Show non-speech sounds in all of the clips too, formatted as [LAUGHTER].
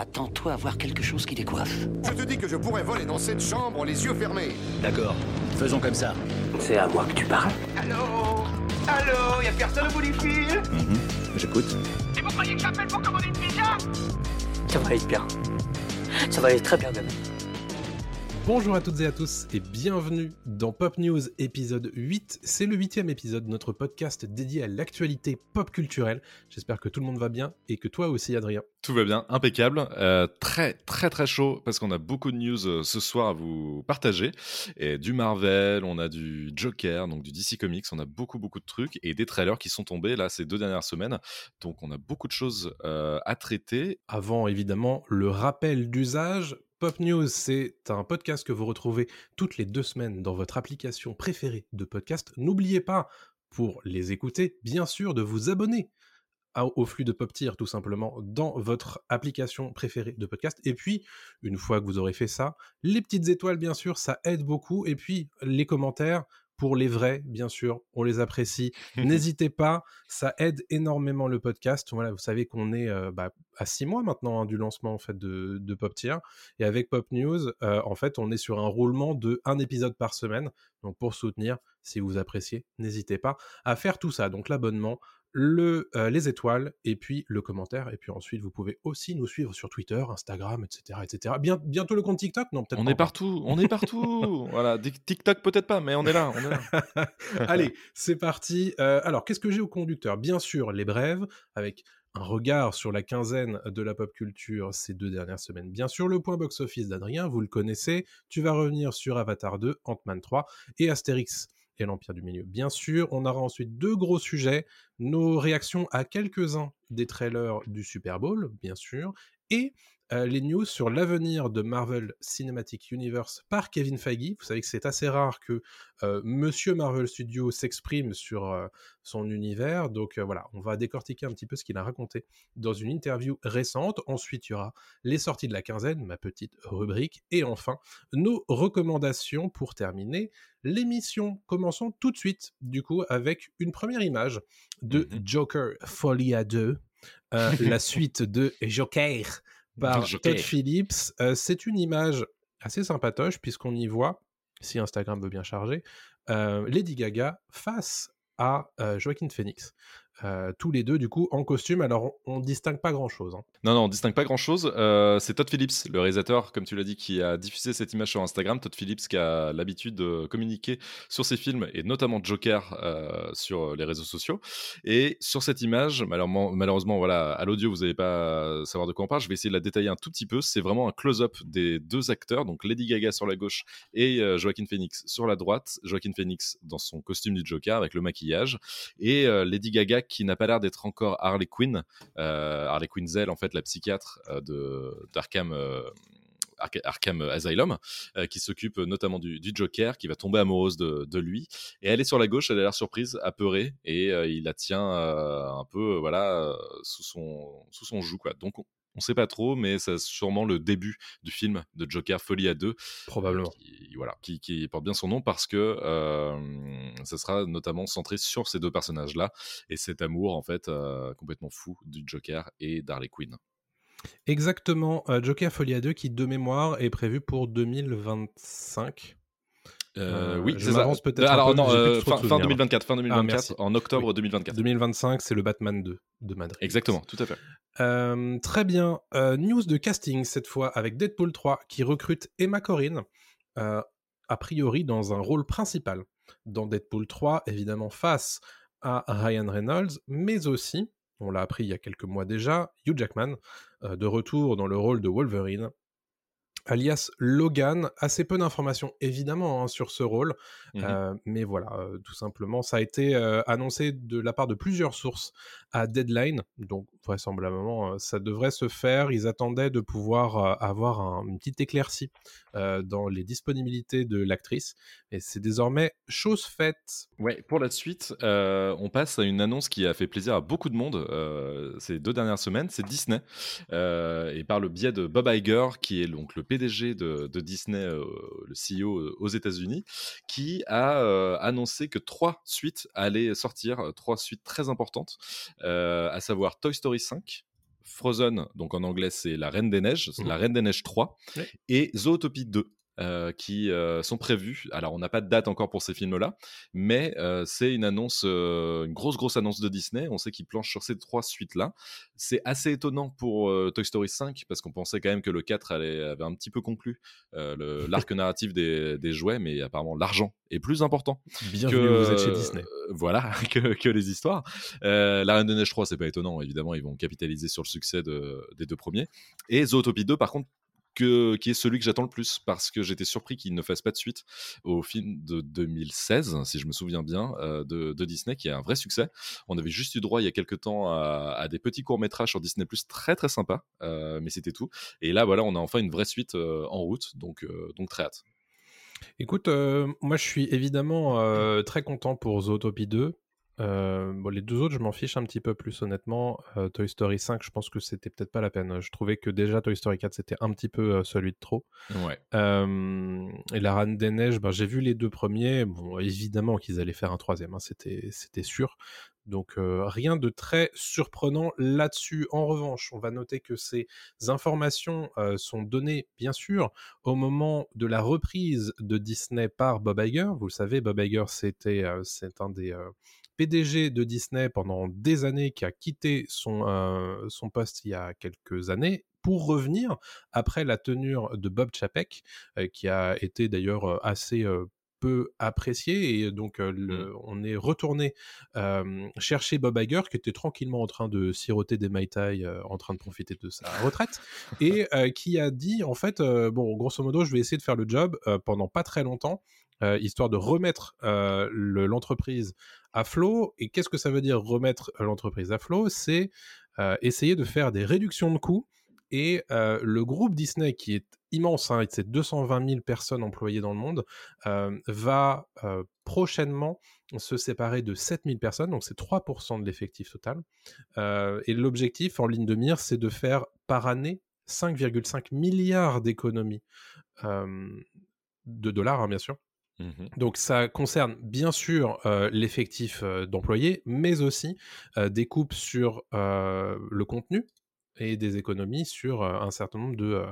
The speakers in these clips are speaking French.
Attends-toi à voir quelque chose qui décoiffe. Je te dis que je pourrais voler dans cette chambre les yeux fermés. D'accord, faisons comme ça. C'est à moi que tu parles Allô? Allô? Y'a personne au bout du fil? Mhm, J'écoute. Et vous croyez que j'appelle pour commander une pizza? Ça va aller bien. Ça va aller très bien, même. Bonjour à toutes et à tous et bienvenue dans Pop News épisode 8. C'est le huitième épisode de notre podcast dédié à l'actualité pop culturelle. J'espère que tout le monde va bien et que toi aussi Adrien. Tout va bien, impeccable. Euh, très très très chaud parce qu'on a beaucoup de news euh, ce soir à vous partager. Et du Marvel, on a du Joker, donc du DC Comics, on a beaucoup beaucoup de trucs et des trailers qui sont tombés là ces deux dernières semaines. Donc on a beaucoup de choses euh, à traiter. Avant évidemment le rappel d'usage, Pop News, c'est un podcast que vous retrouvez toutes les deux semaines dans votre application préférée de podcast. N'oubliez pas, pour les écouter, bien sûr, de vous abonner au flux de Pop Tier, tout simplement, dans votre application préférée de podcast. Et puis, une fois que vous aurez fait ça, les petites étoiles, bien sûr, ça aide beaucoup. Et puis, les commentaires, pour les vrais, bien sûr, on les apprécie. N'hésitez pas, ça aide énormément le podcast. Voilà, vous savez qu'on est euh, bah, à six mois maintenant hein, du lancement en fait de, de Pop Tier. Et avec Pop News, euh, en fait, on est sur un roulement de un épisode par semaine. Donc pour soutenir, si vous appréciez, n'hésitez pas à faire tout ça. Donc l'abonnement, le, euh, les étoiles et puis le commentaire. Et puis ensuite, vous pouvez aussi nous suivre sur Twitter, Instagram, etc. etc. Bien, bientôt le compte TikTok? Non, peut-être On pas est encore. partout, on est partout. [LAUGHS] voilà, TikTok peut-être pas, mais on est là, on est là. [LAUGHS] Allez, c'est parti. Euh, alors, qu'est-ce que j'ai au conducteur? Bien sûr, les brèves, avec un regard sur la quinzaine de la pop culture ces deux dernières semaines. Bien sûr, le point box-office d'Adrien, vous le connaissez. Tu vas revenir sur Avatar 2, Ant-Man 3 et Astérix et l'Empire du Milieu. Bien sûr, on aura ensuite deux gros sujets, nos réactions à quelques-uns des trailers du Super Bowl, bien sûr, et euh, les news sur l'avenir de Marvel Cinematic Universe par Kevin Feige. Vous savez que c'est assez rare que euh, Monsieur Marvel Studios s'exprime sur euh, son univers. Donc voilà, on va décortiquer un petit peu ce qu'il a raconté dans une interview récente. Ensuite, il y aura les sorties de la quinzaine, ma petite rubrique. Et enfin, nos recommandations pour terminer l'émission. Commençons tout de suite, du coup, avec une première image de Mhm. Joker Folie à 2, euh, [LAUGHS] la suite de Joker par Joker. Todd Phillips. Euh, c'est une image assez sympatoche puisqu'on y voit, si Instagram veut bien charger, euh, Lady Gaga face à Joaquin Phoenix. Euh, tous les deux, du coup, en costume. Alors, on, on distingue pas grand-chose. hein. Non, non, on distingue pas grand chose. c'est Todd Phillips, le réalisateur, comme tu l'as dit, qui a diffusé cette image sur Instagram. Todd Phillips qui a l'habitude de communiquer sur ses films et notamment Joker euh, sur les réseaux sociaux. Et sur cette image, malheureusement, voilà, à l'audio, vous n'allez pas savoir de quoi on parle. Je vais essayer de la détailler un tout petit peu. C'est vraiment un close-up des deux acteurs, donc Lady Gaga sur la gauche et euh, Joaquin Phoenix sur la droite. Joaquin Phoenix dans son costume du Joker avec le maquillage et euh, Lady Gaga qui n'a pas l'air d'être encore Harley Quinn. Euh, Harley Quinn Zell, en fait, la psychiatre euh, de d'Arkham. euh, Ark- Arkham Asylum, qui s'occupe notamment du, Joker, qui va tomber amoureuse de, lui. Et elle est sur la gauche, elle a l'air surprise, apeurée, et il la tient un peu, voilà, sous son sous son. Donc on, sait pas trop, mais c'est sûrement le début du film de Joker Folie à deux, Probablement. qui, voilà, qui, qui porte bien son nom parce que euh, ça sera notamment centré sur ces deux personnages-là et cet amour en fait euh, complètement fou du Joker et d'Harley Quinn. Exactement. euh, Joker Folie à 2 qui, de mémoire, est prévu pour 2025. Euh, Euh, oui, je m'avance peut-être Alors peu, non, euh, de fin, fin souvenirs. 2024, fin Ah, 2024, merci. en octobre Oui. 2024. 2025, c'est le Batman 2 de Madrid. Exactement, tout à fait. Euh, très bien. Euh, news de casting cette fois avec Deadpool 3 qui recrute Emma Corrin, euh, a priori dans un rôle principal dans Deadpool 3, évidemment face à Ryan Reynolds, mais aussi, on l'a appris il y a quelques mois déjà, Hugh Jackman, euh, de retour dans le rôle de Wolverine, alias Logan. Assez peu d'informations évidemment hein, sur ce rôle, Mhm. euh, mais voilà, euh, tout simplement, ça a été euh, annoncé de la part de plusieurs sources à Deadline, donc vraisemblablement euh, ça devrait se faire. Ils attendaient de pouvoir euh, avoir un- une petite éclaircie euh, dans les disponibilités de l'actrice, et c'est désormais chose faite. Ouais, pour la suite, on passe à une annonce qui a fait plaisir à beaucoup de monde ces deux dernières semaines. C'est Disney, et par le biais de Bob Iger, qui est donc le PDG de, Disney, le CEO aux États-Unis, qui a annoncé que trois suites allaient sortir, trois suites très importantes, à savoir Toy Story 5. Frozen, donc en anglais c'est La Reine des Neiges, Mhm. La Reine des Neiges 3, Ouais. et Zootopie 2. Euh, qui euh, sont prévus. Alors, on n'a pas de date encore pour ces films-là, mais euh, c'est une annonce, une grosse, grosse annonce de Disney. On sait qu'ils planchent sur ces trois suites-là. C'est assez étonnant pour Toy Story 5, parce qu'on pensait quand même que le 4 allait, avait un petit peu conclu [LAUGHS] l'arc narratif des, des jouets, mais apparemment, l'argent est plus important Bienvenue, que, vous êtes chez Disney. [LAUGHS] voilà, que, que les histoires. La Reine des Neiges 3, c'est pas étonnant, évidemment, ils vont capitaliser sur le succès de- des deux premiers. Et Zootopie 2, par contre, qui est celui que j'attends le plus, parce que j'étais surpris qu'il ne fasse pas de suite au film de 2016, si je me souviens bien, euh, de, Disney, qui est un vrai succès. On avait juste eu droit il y a quelques temps à, des petits courts-métrages sur Disney très très sympas, euh, mais c'était tout. Et là, voilà, on a enfin une vraie suite euh, en route, donc, donc très hâte. Écoute, moi je suis évidemment très content pour Zootopie 2. Euh, bon, les deux autres, je m'en fiche un petit peu plus honnêtement. Euh, Toy Story 5, je pense que c'était peut-être pas la peine. Je trouvais que déjà Toy Story 4, c'était un petit peu euh, celui de trop. Ouais. Et la Reine des Neiges, ben, j'ai vu les deux premiers. Bon, évidemment qu'ils allaient faire un troisième, hein, c'était, c'était sûr. Donc rien de très surprenant là-dessus. En revanche, on va noter que ces informations sont données, bien sûr, au moment de la reprise de Disney par Bob Iger. Vous le savez, Bob Iger, c'était, c'est un des PDG de Disney pendant des années qui a quitté son, euh, son poste il y a quelques années pour revenir après la tenure de Bob Chapek, euh, qui a été d'ailleurs euh, assez euh, peu apprécié et donc euh, le- on est retourné euh, chercher Bob Iger qui était tranquillement en train de siroter des Mai Tai euh, en train de profiter de sa retraite et [LAUGHS] qui a dit en fait bon grosso modo je vais essayer de faire le job pendant pas très longtemps histoire de remettre le- l'entreprise à flot et qu'est-ce que ça veut dire remettre l'entreprise à flot? C'est euh, essayer de faire des réductions de coûts et euh, le groupe Disney, qui est immense, hein, c'est 220 000 personnes employées dans le monde, euh, va euh, prochainement se séparer de 7 000 personnes, donc c'est 3% de l'effectif total. Euh, et l'objectif en ligne de mire, c'est de faire par année 5,5 milliards d'économies euh, de dollars, hein, bien sûr. Mhm. Donc ça concerne bien sûr l'effectif d'employés, mais aussi des coupes sur le contenu et des économies sur un certain nombre de,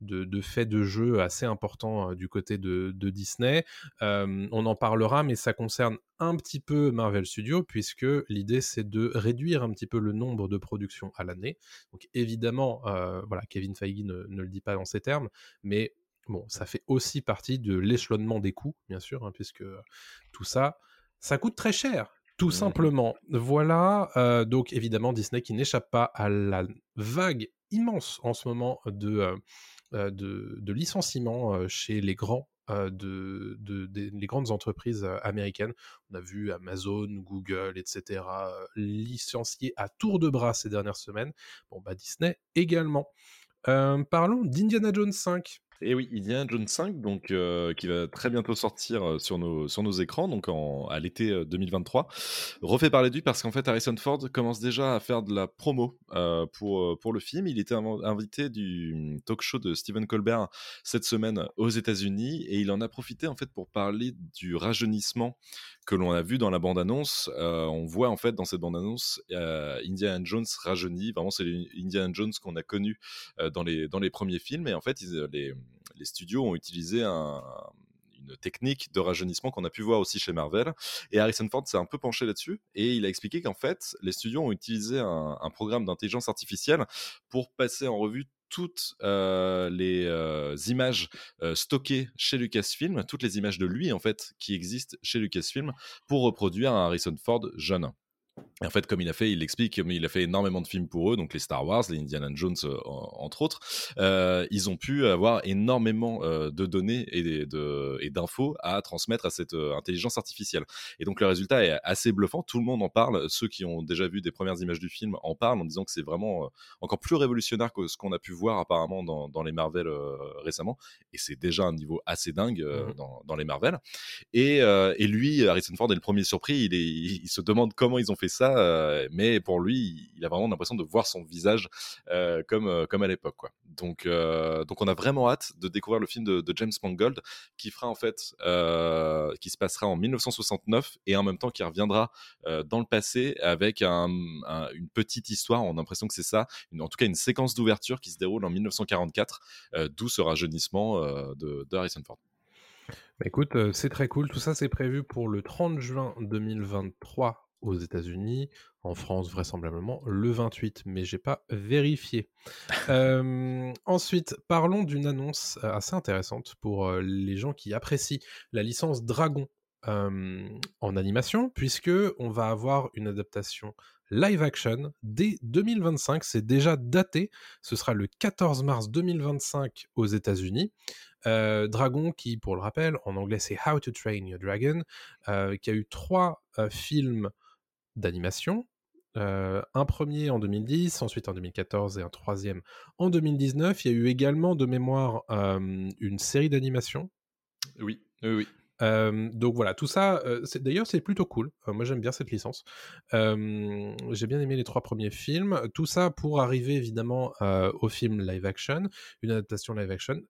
de, faits de jeu assez importants du côté de, Disney. On en parlera, mais ça concerne un petit peu Marvel Studios, puisque l'idée c'est de réduire un petit peu le nombre de productions à l'année. Donc évidemment, voilà, Kevin Feige ne le dit pas dans ces termes, mais bon, ça fait aussi partie de l'échelonnement des coûts, bien sûr, hein, puisque tout ça, ça coûte très cher. Tout Mhm. simplement. Voilà. euh, donc, évidemment, Disney qui n'échappe pas à la vague immense en ce moment de, euh, euh, de, de licenciements euh, chez les grands. euh, de, les grandes entreprises euh, américaines. On a vu Amazon, Google, etc. euh, licencier à tour de bras ces dernières semaines. Bon, bah Disney également. Euh, parlons d'Indiana Jones 5. Et oui, Indiana Jones 5, donc, euh, qui va très bientôt sortir euh, sur, nos, sur nos écrans, donc en, à l'été euh, 2023. Refait parler lui parce qu'en fait, Harrison Ford commence déjà à faire de la promo euh, pour, euh, pour le film. Il était inv- invité du talk show de Stephen Colbert cette semaine aux États-Unis et il en a profité en fait pour parler du rajeunissement que l'on a vu dans la bande-annonce. Euh, on voit en fait dans cette bande-annonce euh, Indiana Jones rajeuni. Vraiment, c'est l'Indiana Jones qu'on a connu euh, dans, les, dans les premiers films. Et en fait, les, les studios ont utilisé un- une technique de rajeunissement qu'on a pu voir aussi chez Marvel. Et Harrison Ford s'est un peu penché là-dessus et il a expliqué qu'en fait, les studios ont utilisé un, un programme d'intelligence artificielle pour passer en revue toutes euh, les euh, images euh, stockées chez Lucasfilm, toutes les images de lui en fait qui existent chez Lucasfilm pour reproduire un Harrison Ford jeune. Et en fait, comme il a fait, il explique, comme il a fait énormément de films pour eux, donc les Star Wars, les Indiana Jones, euh, en- entre autres, euh, ils ont pu avoir énormément euh, de données et d'infos à transmettre à cette intelligence artificielle. Et donc le résultat est assez bluffant, tout le monde en parle, ceux qui ont déjà vu des premières images du film en parlent en disant que c'est vraiment encore plus révolutionnaire que ce qu'on a pu voir apparemment dans, dans les Marvel récemment, et c'est déjà un niveau assez dingue Mhm. dans, dans les Marvel. Et, et lui, Harrison Ford est le premier surpris, il, est, il, il se demande comment ils ont fait ça, mais pour lui, il a vraiment l'impression de voir son visage comme, comme à l'époque. Quoi. Donc, donc on a vraiment hâte de découvrir le film de, James Mangold qui fera en fait, qui se passera en 1969 et en même temps qui reviendra dans le passé avec un, une petite histoire. On a l'impression que c'est ça, en tout cas une séquence d'ouverture qui se déroule en 1944, d'où ce rajeunissement de, Harrison Ford. Bah, écoute, c'est très cool. Tout ça, c'est prévu pour le 30 juin 2023 aux États-Unis. En France, vraisemblablement le 28, mais j'ai pas vérifié. Ensuite, parlons d'une annonce assez intéressante pour les gens qui apprécient la licence Dragon en animation, puisque on va avoir une adaptation live action dès 2025. C'est déjà daté. Ce sera le 14 mars 2025 aux États-Unis. Dragon, qui, pour le rappel, en anglais c'est How to Train Your Dragon, qui a eu trois films d'animation. un premier en 2010, ensuite en 2014 et un troisième en 2019. Il y a eu également de mémoire une série d'animation. Oui, oui, oui. donc voilà, tout ça, d'ailleurs c'est plutôt cool. moi j'aime bien cette licence. J'ai bien aimé les trois premiers films. Tout ça pour arriver évidemment au film live action, une adaptation live action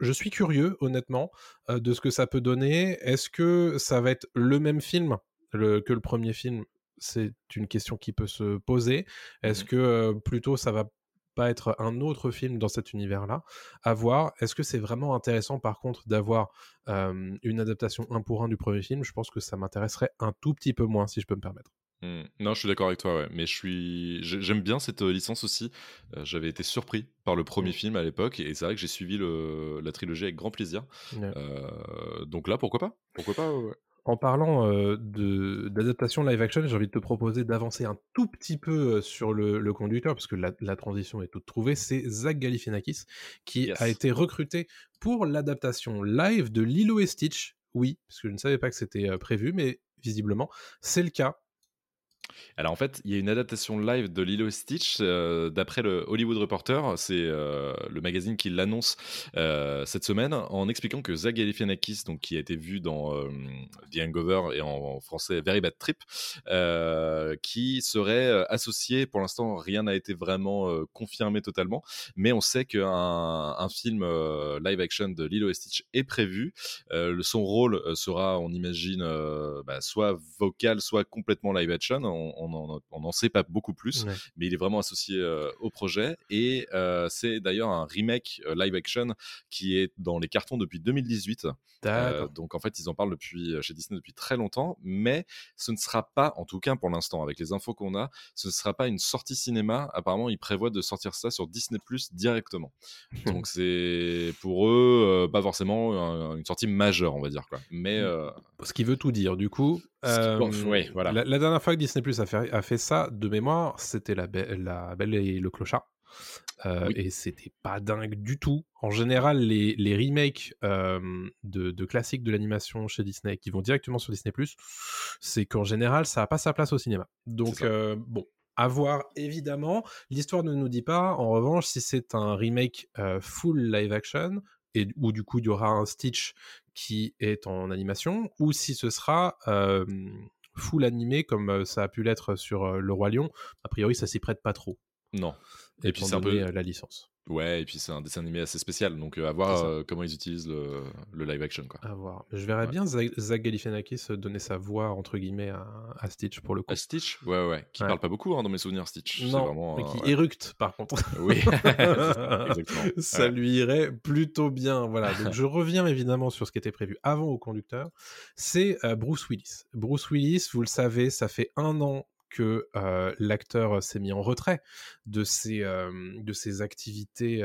je suis curieux, honnêtement, de ce que ça peut donner. Est-ce que ça va être le même film? Que le premier film C'est une question qui peut se poser. Est-ce mmh que plutôt ça va pas être un autre film dans cet univers-là À voir? Est-ce que c'est vraiment intéressant, par contre, d'avoir une adaptation un pour un du premier film? Je pense que ça m'intéresserait un tout petit peu moins, si je peux me permettre. Mmh. Non, je suis d'accord avec toi, ouais. Mais je suis, j'aime bien cette licence aussi. Euh, j'avais été surpris par le premier mmh. film à l'époque, et c'est vrai que j'ai suivi le, la trilogie avec grand plaisir. Euh, donc là, pourquoi pas? Pourquoi pas En parlant d'adaptation live action, j'ai envie de te proposer d'avancer un tout petit peu sur le, conducteur, parce que la, transition est toute trouvée. C'est Zach Galifianakis qui a été recruté pour l'adaptation live de Lilo et Stitch. Oui, parce que je ne savais pas que c'était prévu, mais visiblement, c'est le cas. Alors en fait, il y a une adaptation live de Lilo Stitch euh, d'après le Hollywood Reporter, c'est euh, le magazine qui l'annonce euh, cette semaine en expliquant que Zach Galifianakis, donc qui a été vu dans The Hangover et en, français Very Bad Trip, qui serait associé. Pour l'instant, rien n'a été vraiment confirmé totalement, mais on sait qu'un un film live action de Lilo et Stitch est prévu. son rôle sera, on imagine, bah, soit vocal, soit complètement live action on n'en sait pas beaucoup plus, mais il est vraiment associé euh, au projet. Et euh, c'est d'ailleurs un remake euh, live action qui est dans les cartons depuis 2018. donc en fait, ils en parlent depuis, chez Disney depuis très longtemps, mais ce ne sera pas, en tout cas pour l'instant, avec les infos qu'on a, ce ne sera pas une sortie cinéma. Apparemment, ils prévoient de sortir ça sur Disney Plus directement. [LAUGHS] donc c'est pour eux pas forcément une sortie majeure, on va dire. Quoi. Mais, Ce qui veut tout dire, du coup. Voilà. la, dernière fois que Disney Plus a fait, a fait ça de mémoire, c'était la, la Belle et le Clochard. Euh, et c'était pas dingue du tout. En général, les, les remakes de, de, classiques de l'animation chez Disney qui vont directement sur Disney Plus, c'est qu'en général, ça n'a pas sa place au cinéma. Donc, euh, bon, à voir évidemment. L'histoire ne nous dit pas, en revanche, si c'est un remake euh, full live action, et où du coup il y aura un Stitch qui est en animation, ou si ce sera full animé comme ça a pu l'être sur Le Roi Lion, a priori ça s'y prête pas trop. Non. Et puis c'est un peu la licence. Ouais, et puis c'est un dessin animé assez spécial, donc à voir comment ils utilisent le, le, live action. Quoi. À voir. Je verrais bien Zach Galifianakis donner sa voix, entre guillemets, à, Stitch pour le coup. À Stitch? Ouais, ouais. Qui parle pas beaucoup hein, dans mes souvenirs, Stitch. Non, vraiment, mais qui éructe par contre. [LAUGHS] Oui, [LAUGHS] exactement. Ça lui irait plutôt bien. Voilà, donc [LAUGHS] je reviens évidemment sur ce qui était prévu avant au conducteur. C'est Bruce Willis. Bruce Willis, vous le savez, ça fait un an que l'acteur s'est mis en retrait de ses, de ses activités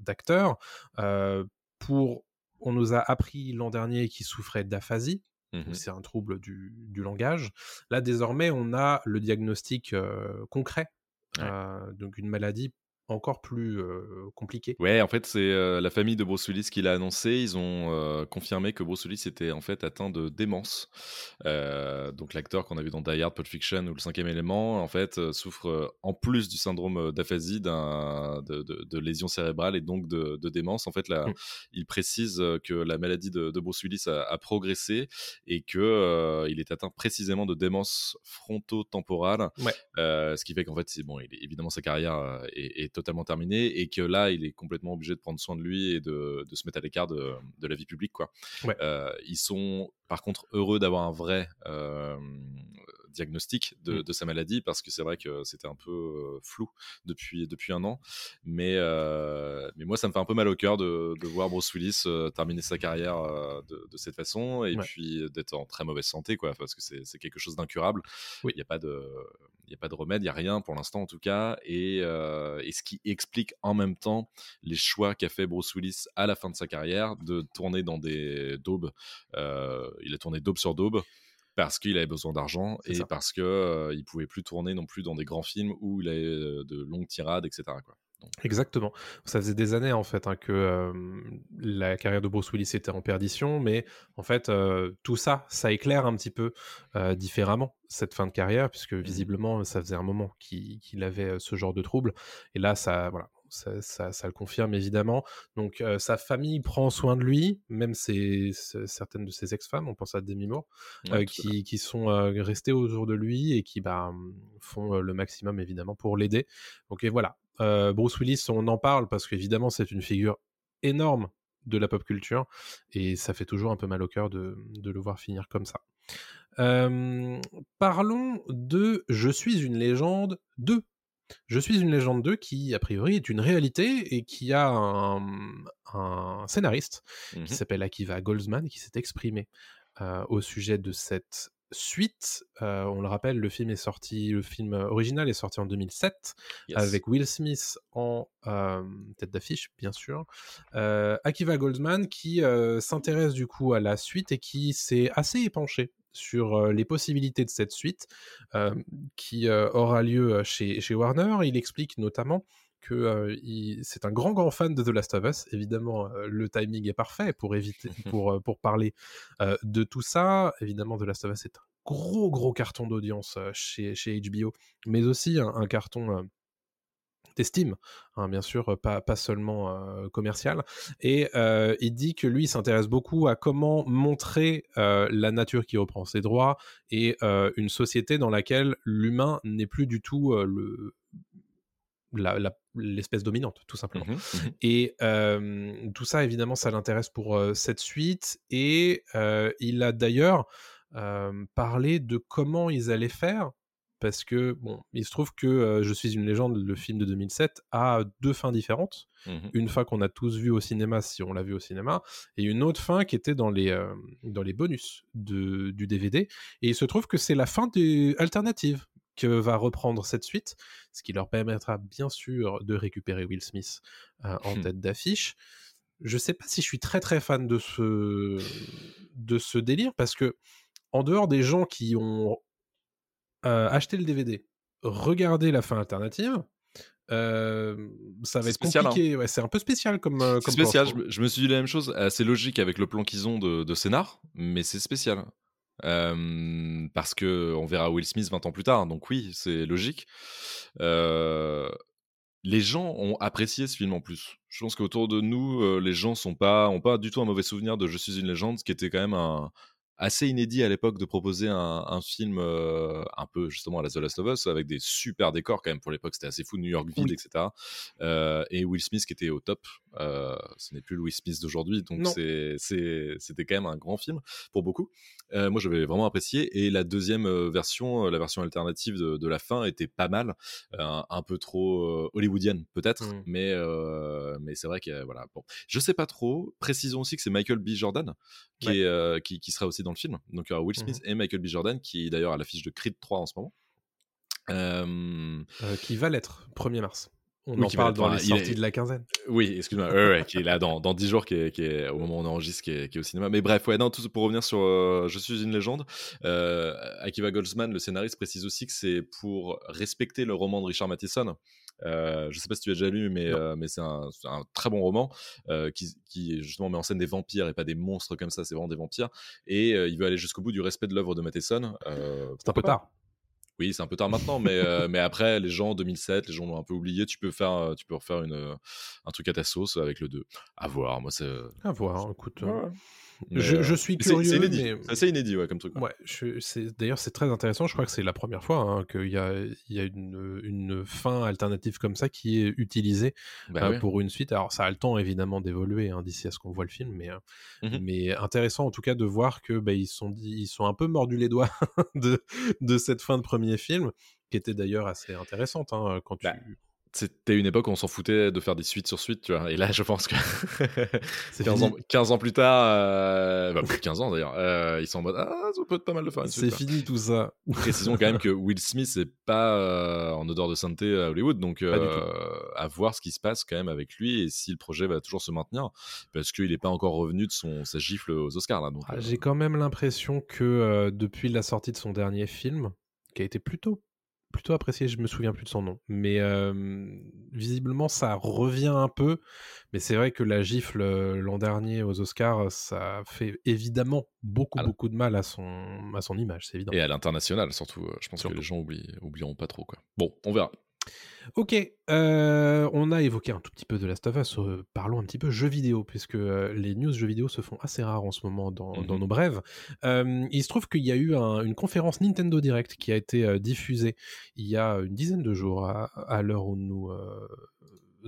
d'acteur. pour, on nous a appris l'an dernier qu'il souffrait d'aphasie. Mmh c'est un trouble du, du, langage. Là, désormais, on a le diagnostic concret. donc, une maladie encore plus compliqué. Ouais, en fait, c'est la famille de Bruce Willis qui l'a annoncé. Ils ont confirmé que Bruce Willis était en fait atteint de démence. donc l'acteur qu'on a vu dans Die Hard, Pulp Fiction ou Le Cinquième Élément, en fait, souffre en plus du syndrome d'aphasie, de, de, de, lésion cérébrale et donc de, démence. En fait, là, mmh. il précise que la maladie de, Bruce Willis a, progressé et que il est atteint précisément de démence fronto-temporale. ce qui fait qu'en fait, c'est bon, évidemment sa carrière est, est totalement terminé et que là, il est complètement obligé de prendre soin de lui et de, de se mettre à l'écart de, de, la vie publique. Quoi. Euh, ils sont par contre heureux d'avoir un vrai euh, diagnostic de, mmh. de, sa maladie parce que c'est vrai que c'était un peu euh, flou depuis, depuis un an. Mais, mais moi, ça me fait un peu mal au cœur de, de voir Bruce Willis terminer sa carrière de, de, cette façon et puis d'être en très mauvaise santé, quoi, parce que c'est quelque chose d'incurable. Il n'y a pas de il n'y a pas de remède, il n'y a rien pour l'instant en tout cas. Et, et, ce qui explique en même temps les choix qu'a fait Bruce Willis à la fin de sa carrière de tourner dans des daubes. il a tourné daube sur daube parce qu'il avait besoin d'argent et parce qu'il ne pouvait plus tourner non plus dans des grands films où il avait de longues tirades, etc. Quoi. Exactement. Ça faisait des années en fait hein, que la carrière de Bruce Willis était en perdition, mais en fait tout ça, ça éclaire un petit peu différemment cette fin de carrière, puisque mmh visiblement ça faisait un moment qu'il avait ce genre de trouble, et là ça, voilà, ça, ça, le confirme évidemment. Donc sa famille prend soin de lui, même ses, certaines de ses ex-femmes, on pense à Demi Moore, qui, qui, sont restées autour de lui et qui bah, font le maximum évidemment pour l'aider. Donc et voilà, euh, Bruce Willis, on en parle parce qu'évidemment, c'est une figure énorme de la pop culture et ça fait toujours un peu mal au cœur de, le voir finir comme ça. Euh, parlons de Je suis une légende 2. Je suis une légende 2 qui, a priori, est une réalité et qui a un, scénariste qui mmh s'appelle Akiva Goldsman qui s'est exprimé euh, au sujet de cette suite. Euh, on le rappelle, le film est sorti, le film original est sorti en 2007 avec Will Smith en euh, tête d'affiche, bien sûr. Euh, Akiva Goldman qui s'intéresse du coup à la suite et qui s'est assez épanché sur les possibilités de cette suite qui aura lieu chez, chez Warner. Il explique notamment que c'est un grand grand fan de The Last of Us. Évidemment, le timing est parfait pour éviter, [LAUGHS] pour pour parler de tout ça. Évidemment, The Last of Us est un gros gros carton d'audience chez, chez HBO, mais aussi un, carton d'estime, hein, bien sûr, pas, pas seulement commercial. Et il dit que lui s'intéresse beaucoup à comment montrer la nature qui reprend ses droits et une société dans laquelle l'humain n'est plus du tout le l'espèce dominante, tout simplement. Mmh mmh et tout ça, évidemment, ça l'intéresse pour cette suite. Et il a d'ailleurs parlé de comment ils allaient faire. Parce que, bon, il se trouve que Je suis une légende, le film de 2007, a deux fins différentes. Mmh une fin qu'on a tous vue au cinéma, si on l'a vu au cinéma, et une autre fin qui était dans les, dans les bonus de, du DVD. Et il se trouve que c'est la fin des alternatives que va reprendre cette suite, ce qui leur permettra bien sûr de récupérer Will Smith euh, en mmh. tête d'affiche. Je sais pas si je suis très très fan de ce, de ce délire parce que en dehors des gens qui ont euh, acheté le DVD, regardé la fin alternative, euh, ça va être hein. compliqué. Ouais, c'est un peu spécial comme. comme spécial. Je, me suis dit la même chose. C'est logique avec le plan qu'ils ont de, de scénar, mais c'est spécial parce que on verra Will Smith 20 ans plus tard, donc oui, c'est logique. les gens ont apprécié ce film en plus. Je pense qu'autour de nous, les gens sont pas, ont pas du tout un mauvais souvenir de Je suis une légende, ce qui était quand même un, assez inédit à l'époque de proposer un, film un peu justement à la The Last of Us avec des super décors quand même. Pour l'époque c'était assez fou New York vide etc et Will Smith qui était au top. Ce n'est plus Will Smith d'aujourd'hui donc c'était quand même un grand film pour beaucoup euh, moi, j'avais vraiment apprécié. Et la deuxième euh, version, euh, la version alternative de, la fin, était pas mal, un peu trop hollywoodienne peut-être, mmh. mais mais c'est vrai que voilà. Bon, je sais pas trop. Précisons aussi que c'est Michael B. Jordan qui, est, qui, sera aussi dans le film. Donc il y aura Will Smith mmh et Michael B. Jordan qui d'ailleurs à l'affiche de Creed 3 en ce moment. qui va l'être 1er mars. On en parle dans les sorties de la quinzaine. Oui, excuse-moi, ouais, qui est là dans, dans 10 jours, qui est, qui est, au moment où on enregistre, qui est, qui est, au cinéma. Mais bref, ouais, non, tout pour revenir sur euh, Je suis une légende. Euh, Akiva Goldsman, le scénariste, précise aussi que c'est pour respecter le roman de Richard Matheson, Euh, je sais pas si tu as déjà lu, mais, euh, mais c'est un, très bon roman euh, qui, qui justement met en scène des vampires et pas des monstres comme ça, c'est vraiment des vampires. Et euh, il veut aller jusqu'au bout du respect de l'œuvre de Matheson. Euh, C'est un peu tard. Oui, c'est un peu tard maintenant, mais, euh, mais après, les gens, 2007, les gens l'ont un peu oublié. Tu peux faire, euh, tu peux refaire une, euh, un truc à ta sauce avec le 2. À voir, moi, c'est. À voir, écoute. euh, ouais. Je, euh, je suis curieux, C'est inédit. mais... C'est assez inédit, ouais, comme truc. Ouais, d'ailleurs c'est très intéressant. Je crois que c'est la première fois hein, qu'il y a, il y a une, une fin alternative comme ça qui est utilisée Bah euh, pour une suite. Alors ça a le temps évidemment d'évoluer hein, d'ici à ce qu'on voit le film, mais, euh, Mhm. mais intéressant en tout cas de voir que bah, ils sont ils sont un peu mordus les doigts [LAUGHS] de, de cette fin de premier film, qui était d'ailleurs assez intéressante hein, quand tu. Bah, C'était une époque où on s'en foutait de faire des suites sur suite, tu vois. Et là, je pense que [LAUGHS] C'est 15, fini. ans, 15 ans plus tard, euh, bah, plus de 15 ans d'ailleurs, euh, ils sont en mode Ah, ça peut être pas mal de faire une C'est suite. quoi. fini tout ça. Précisons quand même que Will Smith n'est pas euh, en odeur de sainteté à Hollywood, donc euh, à voir ce qui se passe quand même avec lui et si le projet va toujours se maintenir, parce qu'il n'est pas encore revenu de son, sa gifle aux Oscars. Là, donc, Ah, J'ai quand même l'impression que depuis la sortie de son dernier film, qui a été plutôt plutôt apprécié, je me souviens plus de son nom, mais euh, visiblement ça revient un peu. Mais c'est vrai que la gifle euh, l'an dernier aux Oscars, ça fait évidemment beaucoup Ah. beaucoup de mal à son à son image, c'est évident. Et à l'international, surtout. euh, Je pense Surtout. que les gens oublient, oublieront pas trop. Quoi. Bon, on verra. Ok, euh, on a évoqué un tout petit peu de Last of Us, euh, parlons un petit peu jeux vidéo, puisque euh, les news jeux vidéo se font assez rares en ce moment dans, dans nos brèves. Il se trouve qu'il y a eu un- une conférence Nintendo Direct qui a été diffusée il y a une dizaine de jours à, à l'heure où nous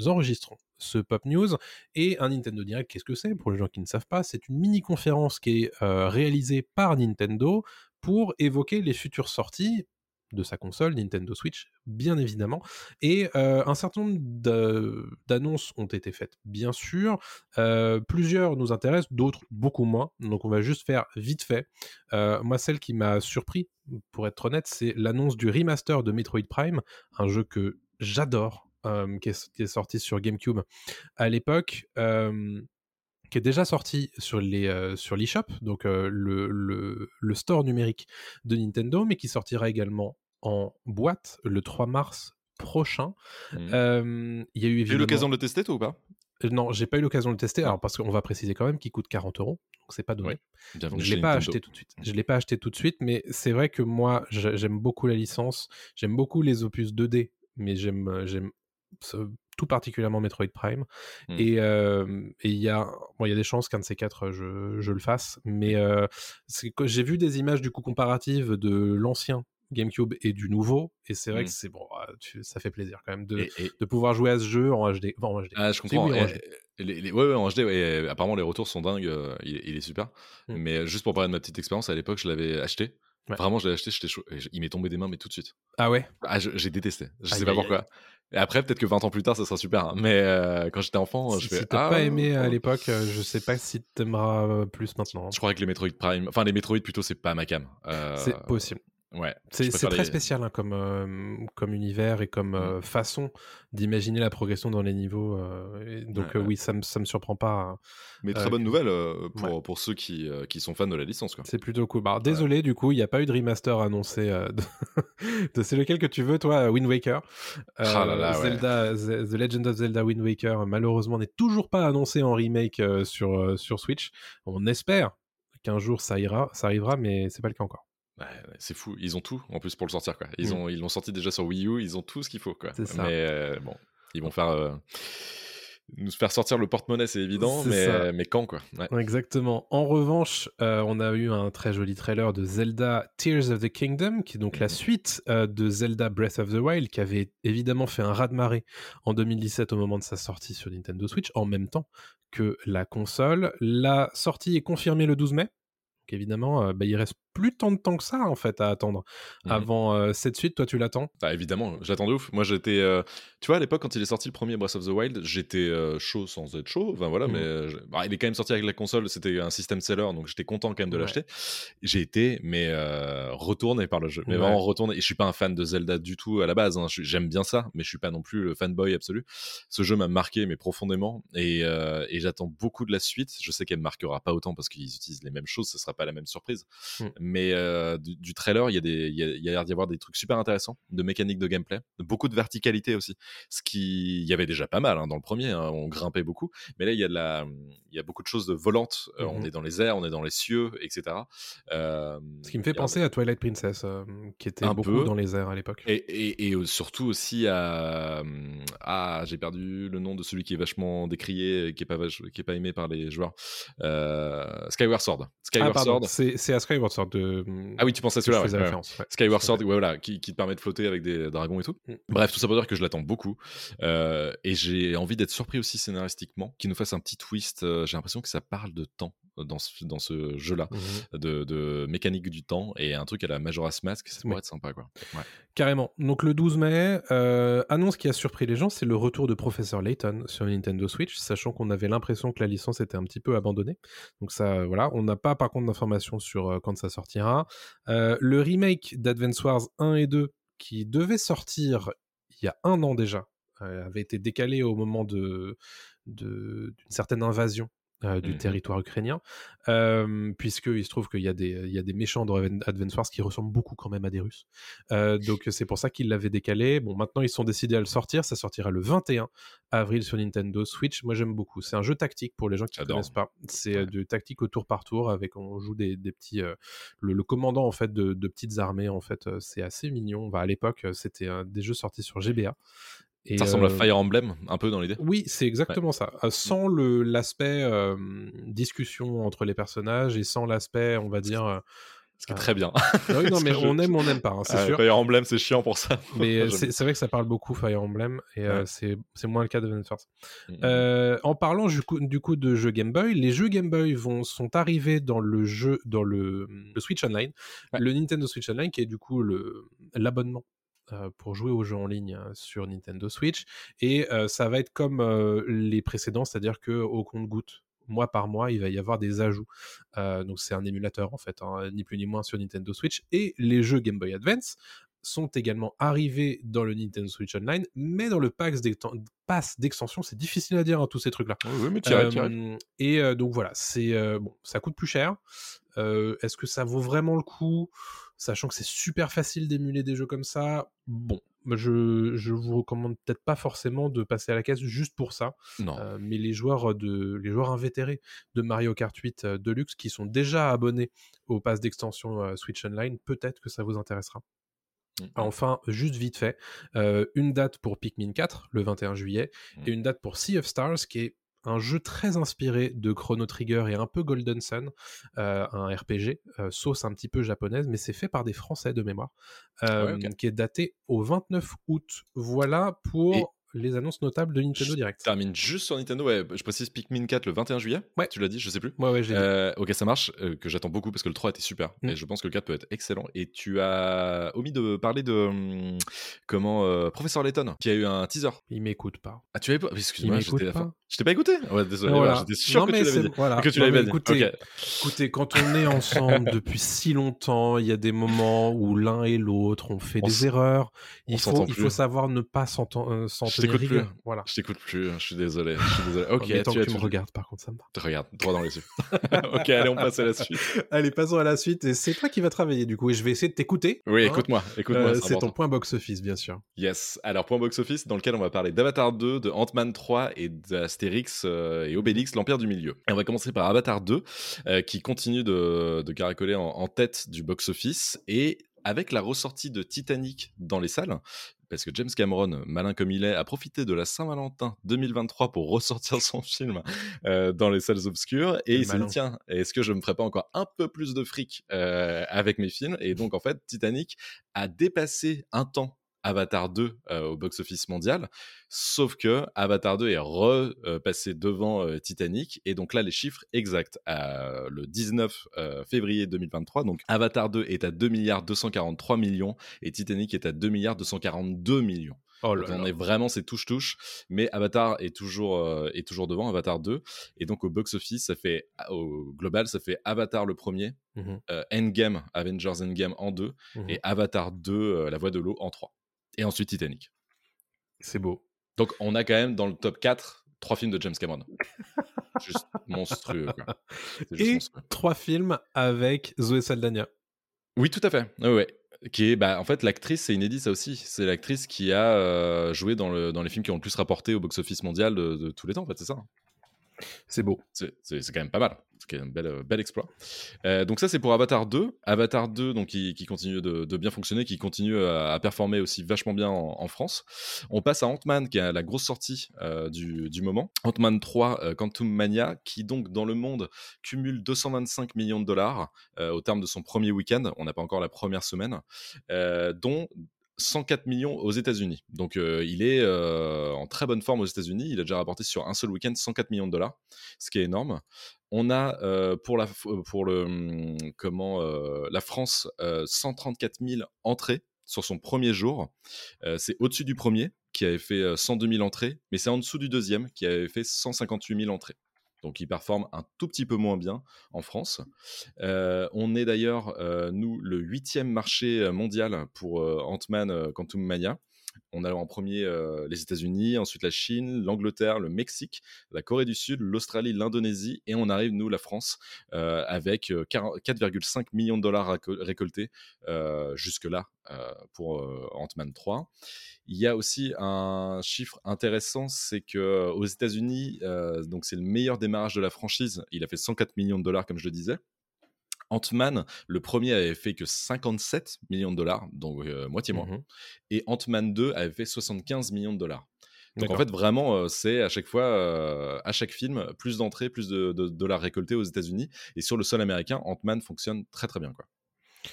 enregistrons ce Pop News. Et un Nintendo Direct, qu'est-ce que c'est? Pour les gens qui ne savent pas, c'est une mini-conférence qui est réalisée par Nintendo pour évoquer les futures sorties de sa console, Nintendo Switch, bien évidemment. Et euh, un certain nombre d'a- d'annonces ont été faites, bien sûr. Euh, plusieurs nous intéressent, d'autres beaucoup moins. Donc on va juste faire vite fait. Euh, moi, celle qui m'a surpris, pour être honnête, c'est l'annonce du remaster de Metroid Prime, un jeu que j'adore, qui est sorti sur GameCube à l'époque. Qui est déjà sorti sur les euh, sur l'eShop, donc euh, le, le, le store numérique de Nintendo, mais qui sortira également en boîte le 3 mars prochain. Mhm. Euh, Il y a eu J'ai eu évidemment... l'occasion de le tester, toi, ou pas? Non, j'ai pas eu l'occasion de le tester, Ah. alors parce qu'on va préciser quand même qu'il coûte 40 euros, donc c'est pas donné. Oui. Je l'ai pas Nintendo. acheté tout de suite. Je l'ai pas acheté tout de suite, mais c'est vrai que moi, j'ai- j'aime beaucoup la licence, j'aime beaucoup les opus 2D, mais j'aime tout particulièrement Metroid Prime. Mm. Et euh, et il y a bon, il y a des chances qu'un de ces quatre je, je le fasse, mais euh, j'ai vu des images du coup comparatives de l'ancien GameCube et du nouveau, et c'est vrai Mm. que c'est bon, ah, tu- ça fait plaisir quand même de, Et- et- de pouvoir jouer à ce jeu en HD. Enfin, en HD. Ah, je comprends. oui, en Et- HD. et les, les- ouais, ouais, en HD. ouais, apparemment, les retours sont dingues. euh, il, est- il est super. Mm. Mais euh, juste pour parler de ma petite expérience, à l'époque, je l'avais acheté. Ouais. Vraiment, je l'ai acheté, j'étais chaud. Il m'est tombé des mains, mais tout de suite. Ah ouais? Ah, j'ai détesté. Je sais pas pourquoi. Et après, peut-être que 20 ans plus tard, ça sera super. hein. Mais euh, quand j'étais enfant, Si, je si fais. t'as ah, pas aimé à ouais. l'époque, euh, je sais pas si t'aimeras euh, plus maintenant. Je crois que les Metroid Prime, enfin les Metroid plutôt, c'est pas ma cam. Euh, C'est possible. Ouais. C'est très les- spécial hein, comme, euh, comme univers et comme euh, façon d'imaginer la progression dans les niveaux. euh, donc Ouais, oui, ça me, ça me surprend pas. hein. Mais très bonne nouvelle pour, ouais. pour ceux qui, qui sont fans de la licence. C'est plutôt cool. Bah, désolé, du coup, il n'y a pas eu de remaster annoncé. de... [LAUGHS] de- C'est lequel que tu veux, toi, Wind Waker? Ah là là, ouais. Zelda, The The Legend of Zelda Wind Waker, malheureusement, n'est toujours pas annoncé en remake sur, sur Switch. On espère qu'un jour ça ira, ça arrivera, mais c'est pas le cas encore. Ouais, ouais, c'est fou, ils ont tout en plus pour le sortir. Quoi. Ils Mm. ont ils l'ont sorti déjà sur Wii U, ils ont tout ce qu'il faut. Quoi. Mais euh, bon, ils vont faire. euh, nous faire sortir le porte-monnaie, c'est évident, C'est ça. mais, mais quand quoi? Ouais. Exactement. En revanche, euh, on a eu un très joli trailer de Zelda Tears of the Kingdom, qui est donc la Mhm. suite euh, de Zelda Breath of the Wild, qui avait évidemment fait un raz-de-marée en 2017 au moment de sa sortie sur Nintendo Switch, en même temps que la console. La sortie est confirmée le 12 mai. Donc évidemment, euh, bah, il reste plus tant de temps que ça en fait à attendre Mhm. avant euh, cette suite. Toi, tu l'attends? Bah, évidemment, j'attends de ouf. Moi, j'étais. euh, Tu vois, à l'époque, quand il est sorti le premier Breath of the Wild, j'étais euh, chaud sans être chaud. Enfin, voilà, Mhm. mais. bah, il est quand même sorti avec la console, c'était un système seller, donc j'étais content quand même de Ouais. l'acheter. J'ai été, mais retourné par le jeu. Mais Ouais. vraiment retourné. Et je suis pas un fan de Zelda du tout à la base. hein. J'aime bien ça, mais je suis pas non plus le fanboy absolu. Ce jeu m'a marqué, mais profondément. Et, et j'attends beaucoup de la suite. Je sais qu'elle me marquera pas autant parce qu'ils utilisent les mêmes choses, ce sera pas la même surprise. Mhm. Mais euh, du, du trailer, il y a des, il y a, il y a l'air d'y avoir des trucs super intéressants, de mécanique de gameplay, beaucoup de verticalité aussi. Ce qui, il y avait déjà pas mal hein, dans le premier, hein, on grimpait beaucoup, mais là il y a de la, il y a beaucoup de choses de volantes. Euh, On Mhm. est dans les airs, on est dans les cieux, etc. Euh, Ce qui me fait penser à Twilight Princess, qui était Un beaucoup peu. dans les airs à l'époque. Et, et, et, surtout aussi à. Ah, j'ai perdu le nom de celui qui est vachement décrié, et qui est pas, qui est pas aimé par les joueurs. Skyward Sword. Ah, Skyward pardon, Sword. c'est c'est à Skyward Sword de. Ah oui, tu pensais à celui-là, ouais, ouais. Skyward Sword, voilà, qui, qui te permet de flotter avec des dragons et tout. Mm. Bref, tout ça pour dire que je l'attends beaucoup. Euh, et j'ai envie d'être surpris aussi scénaristiquement, qu'il nous fasse un petit twist. Euh, j'ai l'impression que ça parle de temps dans ce, dans ce jeu-là, Mhm. de, de mécanique du temps et un truc à la Majora's Mask, ça pourrait Ouais. être sympa, quoi. Ouais. Carrément. Donc le 12 mai, euh, annonce qui a surpris les gens, c'est le retour de Professeur Layton sur Nintendo Switch, sachant qu'on avait l'impression que la licence était un petit peu abandonnée. Donc ça, euh, voilà. On n'a pas par contre d'informations sur euh, quand ça sortira. Euh, le remake d'Advance Wars 1 et 2, qui devait sortir il y a un an déjà, euh, avait été décalé au moment de- d'une certaine invasion euh, du Mhm. territoire ukrainien, euh, puisqu'il se trouve qu'il y, a des- il y a des méchants dans Advance Wars qui ressemblent beaucoup quand même à des Russes. Euh, donc c'est pour ça qu'ils l'avaient décalé. Bon, maintenant ils sont décidés à le sortir. Ça sortira le 21 avril sur Nintendo Switch. Moi j'aime beaucoup. C'est un jeu tactique pour les gens qui ne connaissent pas. C'est euh, Ouais. de tactique au tour par tour avec on joue des, des petits. le, le commandant en fait de, de petites armées en fait c'est assez mignon. Bah, à l'époque c'était des jeux sortis sur GBA. Et, Ça ressemble à euh, Fire Emblem, un peu dans l'idée. oui, c'est exactement ça. Euh, sans le l'aspect euh, discussion entre les personnages et sans l'aspect, on va dire. Ce qui est très bien. ah oui, non, [LAUGHS] Parce mais que je- on aime ou on n'aime pas, hein, c'est sûr. Fire Emblem, c'est chiant pour ça. [LAUGHS] Mais c'est vrai que ça parle beaucoup Fire Emblem et Ouais. c'est c'est moins le cas de Advance Wars. Mhm. Euh, en parlant du coup, du coup de jeux Game Boy, les jeux Game Boy vont, sont arrivés dans le jeu, dans le, le Switch Online, Ouais. le Nintendo Switch Online qui est du coup l'abonnement pour jouer aux jeux en ligne euh, sur Nintendo Switch et euh, ça va être comme euh, les précédents, c'est-à-dire que au compte-goutte. Mois par mois, il va y avoir des ajouts. Euh, donc c'est un émulateur en fait, hein, ni plus ni moins sur Nintendo Switch. Et les jeux Game Boy Advance sont également arrivés dans le Nintendo Switch Online, mais dans le pack pass d'extension, c'est difficile à dire hein, tous ces trucs-là. Oui, mais arrives. Euh, et euh, donc voilà, c'est euh, bon, ça coûte plus cher. Euh, Est-ce que ça vaut vraiment le coup, sachant que c'est super facile d'émuler des jeux comme ça Bon, je je vous recommande peut-être pas forcément de passer à la caisse juste pour ça. Non. Euh, mais les joueurs de les joueurs invétérés de Mario Kart 8 euh, Deluxe qui sont déjà abonnés au pass d'extension euh, Switch Online, peut-être que ça vous intéressera. Mhm. Enfin, juste vite fait, une date pour Pikmin 4 le 21 juillet Mhm. et une date pour Sea of Stars qui est un jeu très inspiré de Chrono Trigger et un peu Golden Sun, euh, un RPG, euh, sauce un petit peu japonaise, mais c'est fait par des Français de mémoire, euh, ouais, qui est daté au 29 août. Voilà pour les annonces notables de Nintendo Je Direct. termine juste sur Nintendo. Ouais, je précise Pikmin 4 le 21 juillet. Ouais. Tu l'as dit, je sais plus. Ouais, ouais, j'ai dit. Euh, ok, ça marche, euh, que j'attends beaucoup parce que le 3 était super Mm. et je pense que le 4 peut être excellent. Et tu as omis de parler de hum, comment euh, Professeur Layton qui a eu un teaser. Il m'écoute pas. Ah, tu avais pas? Excuse-moi, j'étais pas. Je t'ai pas écouté? Ouais, désolé, Voilà. j'étais sûr Non, que mais tu dit. voilà. Que tu l'avais écoutez. Écoutez, quand on est ensemble [LAUGHS] depuis si longtemps, il y a des moments où l'un et l'autre ont fait On des erreurs. Il faut, il savoir ne pas s'enten- euh, s'en Je t'écoute plus. Voilà. Je t'écoute plus, je suis désolé. Je suis désolé. [LAUGHS] Ok, Mais tant tu que tu me regardes, par contre, ça me va. Te Regarde, droit dans les yeux. [LAUGHS] ok, allez, on passe à la suite. [LAUGHS] Allez, passons à la suite. Et c'est toi qui vas travailler, du coup. Et je vais essayer de t'écouter. Oui, hein. écoute-moi, écoute-moi. Euh, c'est ton point box-office, bien sûr. Yes. Alors, point box-office, dans lequel on va parler d'Avatar 2, de Ant-Man 3 et d'Astérix euh, et Obélix, l'Empire du Milieu. Et on va commencer par Avatar 2, euh, qui continue de, de caracoler en, en tête du box-office. Et avec la ressortie de Titanic dans les salles, parce que James Cameron, malin comme il est, a profité de la Saint-Valentin 2023 pour ressortir [LAUGHS] son film euh, dans les salles obscures. Et il s'est dit, tiens, est-ce que je me ferais pas encore un peu plus de fric euh, avec mes films? Et donc, en fait, Titanic a dépassé un temps Avatar 2 euh, au box-office mondial, sauf que Avatar 2 est repassé devant euh, Titanic, et donc là les chiffres exacts, euh, le 19 euh, février 2023, donc Avatar 2 est à 2 milliards 243 millions, et Titanic est à 2 milliards 242 millions. Oh Donc, on est vraiment c'est touche-touche, mais Avatar est toujours, euh, est toujours devant, Avatar 2, et donc au box-office, ça fait, au global, ça fait Avatar le premier, euh, Endgame, Avengers Endgame en 2, mhm. et Avatar 2, euh, La Voix de l'eau en 3. Et ensuite Titanic. C'est beau. Donc on a quand même dans le top 4 trois films de James Cameron. juste monstrueux. Quoi. C'est juste Et monstrueux. trois films avec Zoé Saldana. Oui, tout à fait. Ouais, ouais. Qui est, bah, en fait, l'actrice, c'est inédit, ça aussi. C'est l'actrice qui a euh, joué dans, le, dans les films qui ont le plus rapporté au box-office mondial de, de tous les temps, en fait, c'est ça. C'est beau. C'est quand même pas mal. C'est un bel, euh, bel exploit. Euh, donc ça, c'est pour Avatar 2. Avatar 2, donc, qui, continue de, bien fonctionner, qui continue à, performer aussi vachement bien en, France. On passe à Ant-Man, qui est la grosse sortie euh, du, moment. Ant-Man 3, euh, Quantum Mania, qui donc dans le monde cumule 225 millions de dollars au terme de son premier week-end. On n'a pas encore la première semaine, dont 104 millions aux États-Unis. Donc euh, il est euh, en très bonne forme aux États-Unis. Il a déjà rapporté sur un seul week-end 104 millions de dollars, ce qui est énorme. On a euh, pour, la, pour le, hum, comment, la France euh, 134 000 entrées sur son premier jour. C'est au-dessus du premier qui avait fait euh, 102 000 entrées, mais c'est en dessous du deuxième qui avait fait 158 000 entrées. Donc il performe un tout petit peu moins bien en France. Euh, on est d'ailleurs, euh, nous, le huitième marché euh, mondial pour Ant-Man Quantum Mania. On a en premier euh, les États-Unis, ensuite la Chine, l'Angleterre, le Mexique, la Corée du Sud, l'Australie, l'Indonésie, et on arrive, nous, la France, euh, avec euh, 40 4,5 millions de dollars récoltés euh, jusque-là euh, pour euh, Ant-Man 3. Il y a aussi un chiffre intéressant, c'est que euh, aux États-Unis, euh, donc c'est le meilleur démarrage de la franchise. Il a fait 104 millions de dollars, comme je le disais. Ant-Man, le premier avait fait que 57 millions de dollars, donc euh, moitié moins. Mhm. Et Ant-Man 2 avait fait 75 millions de dollars. Donc en fait, vraiment, euh, c'est à chaque fois, euh, à chaque film, plus d'entrées, plus de, de dollars récoltés aux États-Unis. Et sur le sol américain, Ant-Man fonctionne très très bien. Quoi.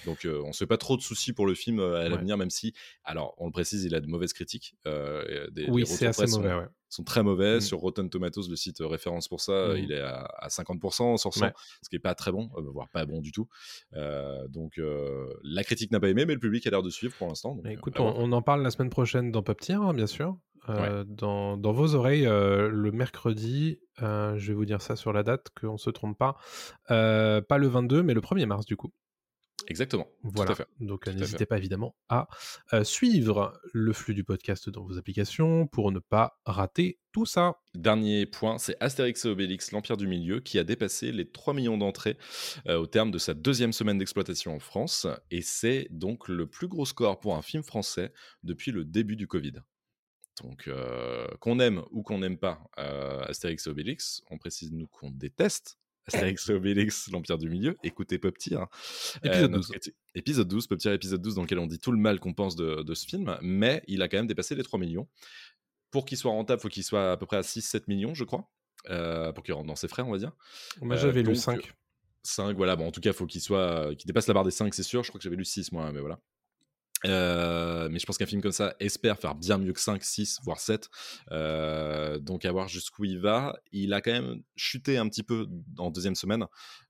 Donc euh, on se fait pas trop de soucis pour le film euh, à Ouais. l'avenir, même si, alors on le précise, il a de mauvaises critiques. euh, des, Oui, c'est assez presse sont- mauvais. ouais. sont très mauvais. Mm. Sur Rotten Tomatoes, le site référence pour ça, euh, Mm. il est à, à 50% sur 100, Ouais. ce qui est pas très bon, voire pas bon du tout. Donc la critique n'a pas aimé, mais le public a l'air de suivre pour l'instant. Écoute, on, en parle la semaine prochaine dans Pop Tier, hein, bien sûr. Dans, dans vos oreilles, le mercredi, je vais vous dire ça sur la date, qu'on se trompe pas. Pas le 22, mais le 1er mars, du coup. Exactement. Voilà. Tout à fait. Donc n'hésitez pas évidemment à euh, suivre le flux du podcast dans vos applications pour ne pas rater tout ça. Dernier point, c'est Astérix et Obélix, l'Empire du Milieu, qui a dépassé les 3 millions d'entrées euh, au terme de sa deuxième semaine d'exploitation en France. Et c'est donc le plus gros score pour un film français depuis le début du Covid. Donc, euh, qu'on aime ou qu'on n'aime pas euh, Astérix et Obélix, on précise nous qu'on déteste Astérix et Obélix, l'Empire du Milieu. Écoutez Pop Tier. Épisode notre 12. critique- Épisode 12, Pop Tier épisode 12, dans lequel on dit tout le mal qu'on pense de, de ce film, mais il a quand même dépassé les 3 millions. Pour qu'il soit rentable, il faut qu'il soit à peu près à 6-7 millions, je crois, euh, pour qu'il rentre dans ses frais, on va dire. Moi Euh, j'avais lu donc, 5. 5, voilà, bon, en tout cas, il faut qu'il soit, qu'il dépasse la barre des 5, c'est sûr. Je crois que j'avais lu 6, moi, mais voilà. Euh, mais je pense qu'un film comme ça espère faire bien mieux que 5, 6, voire 7. Euh, donc à voir jusqu'où il va. Il a quand même chuté un petit peu en deuxième semaine,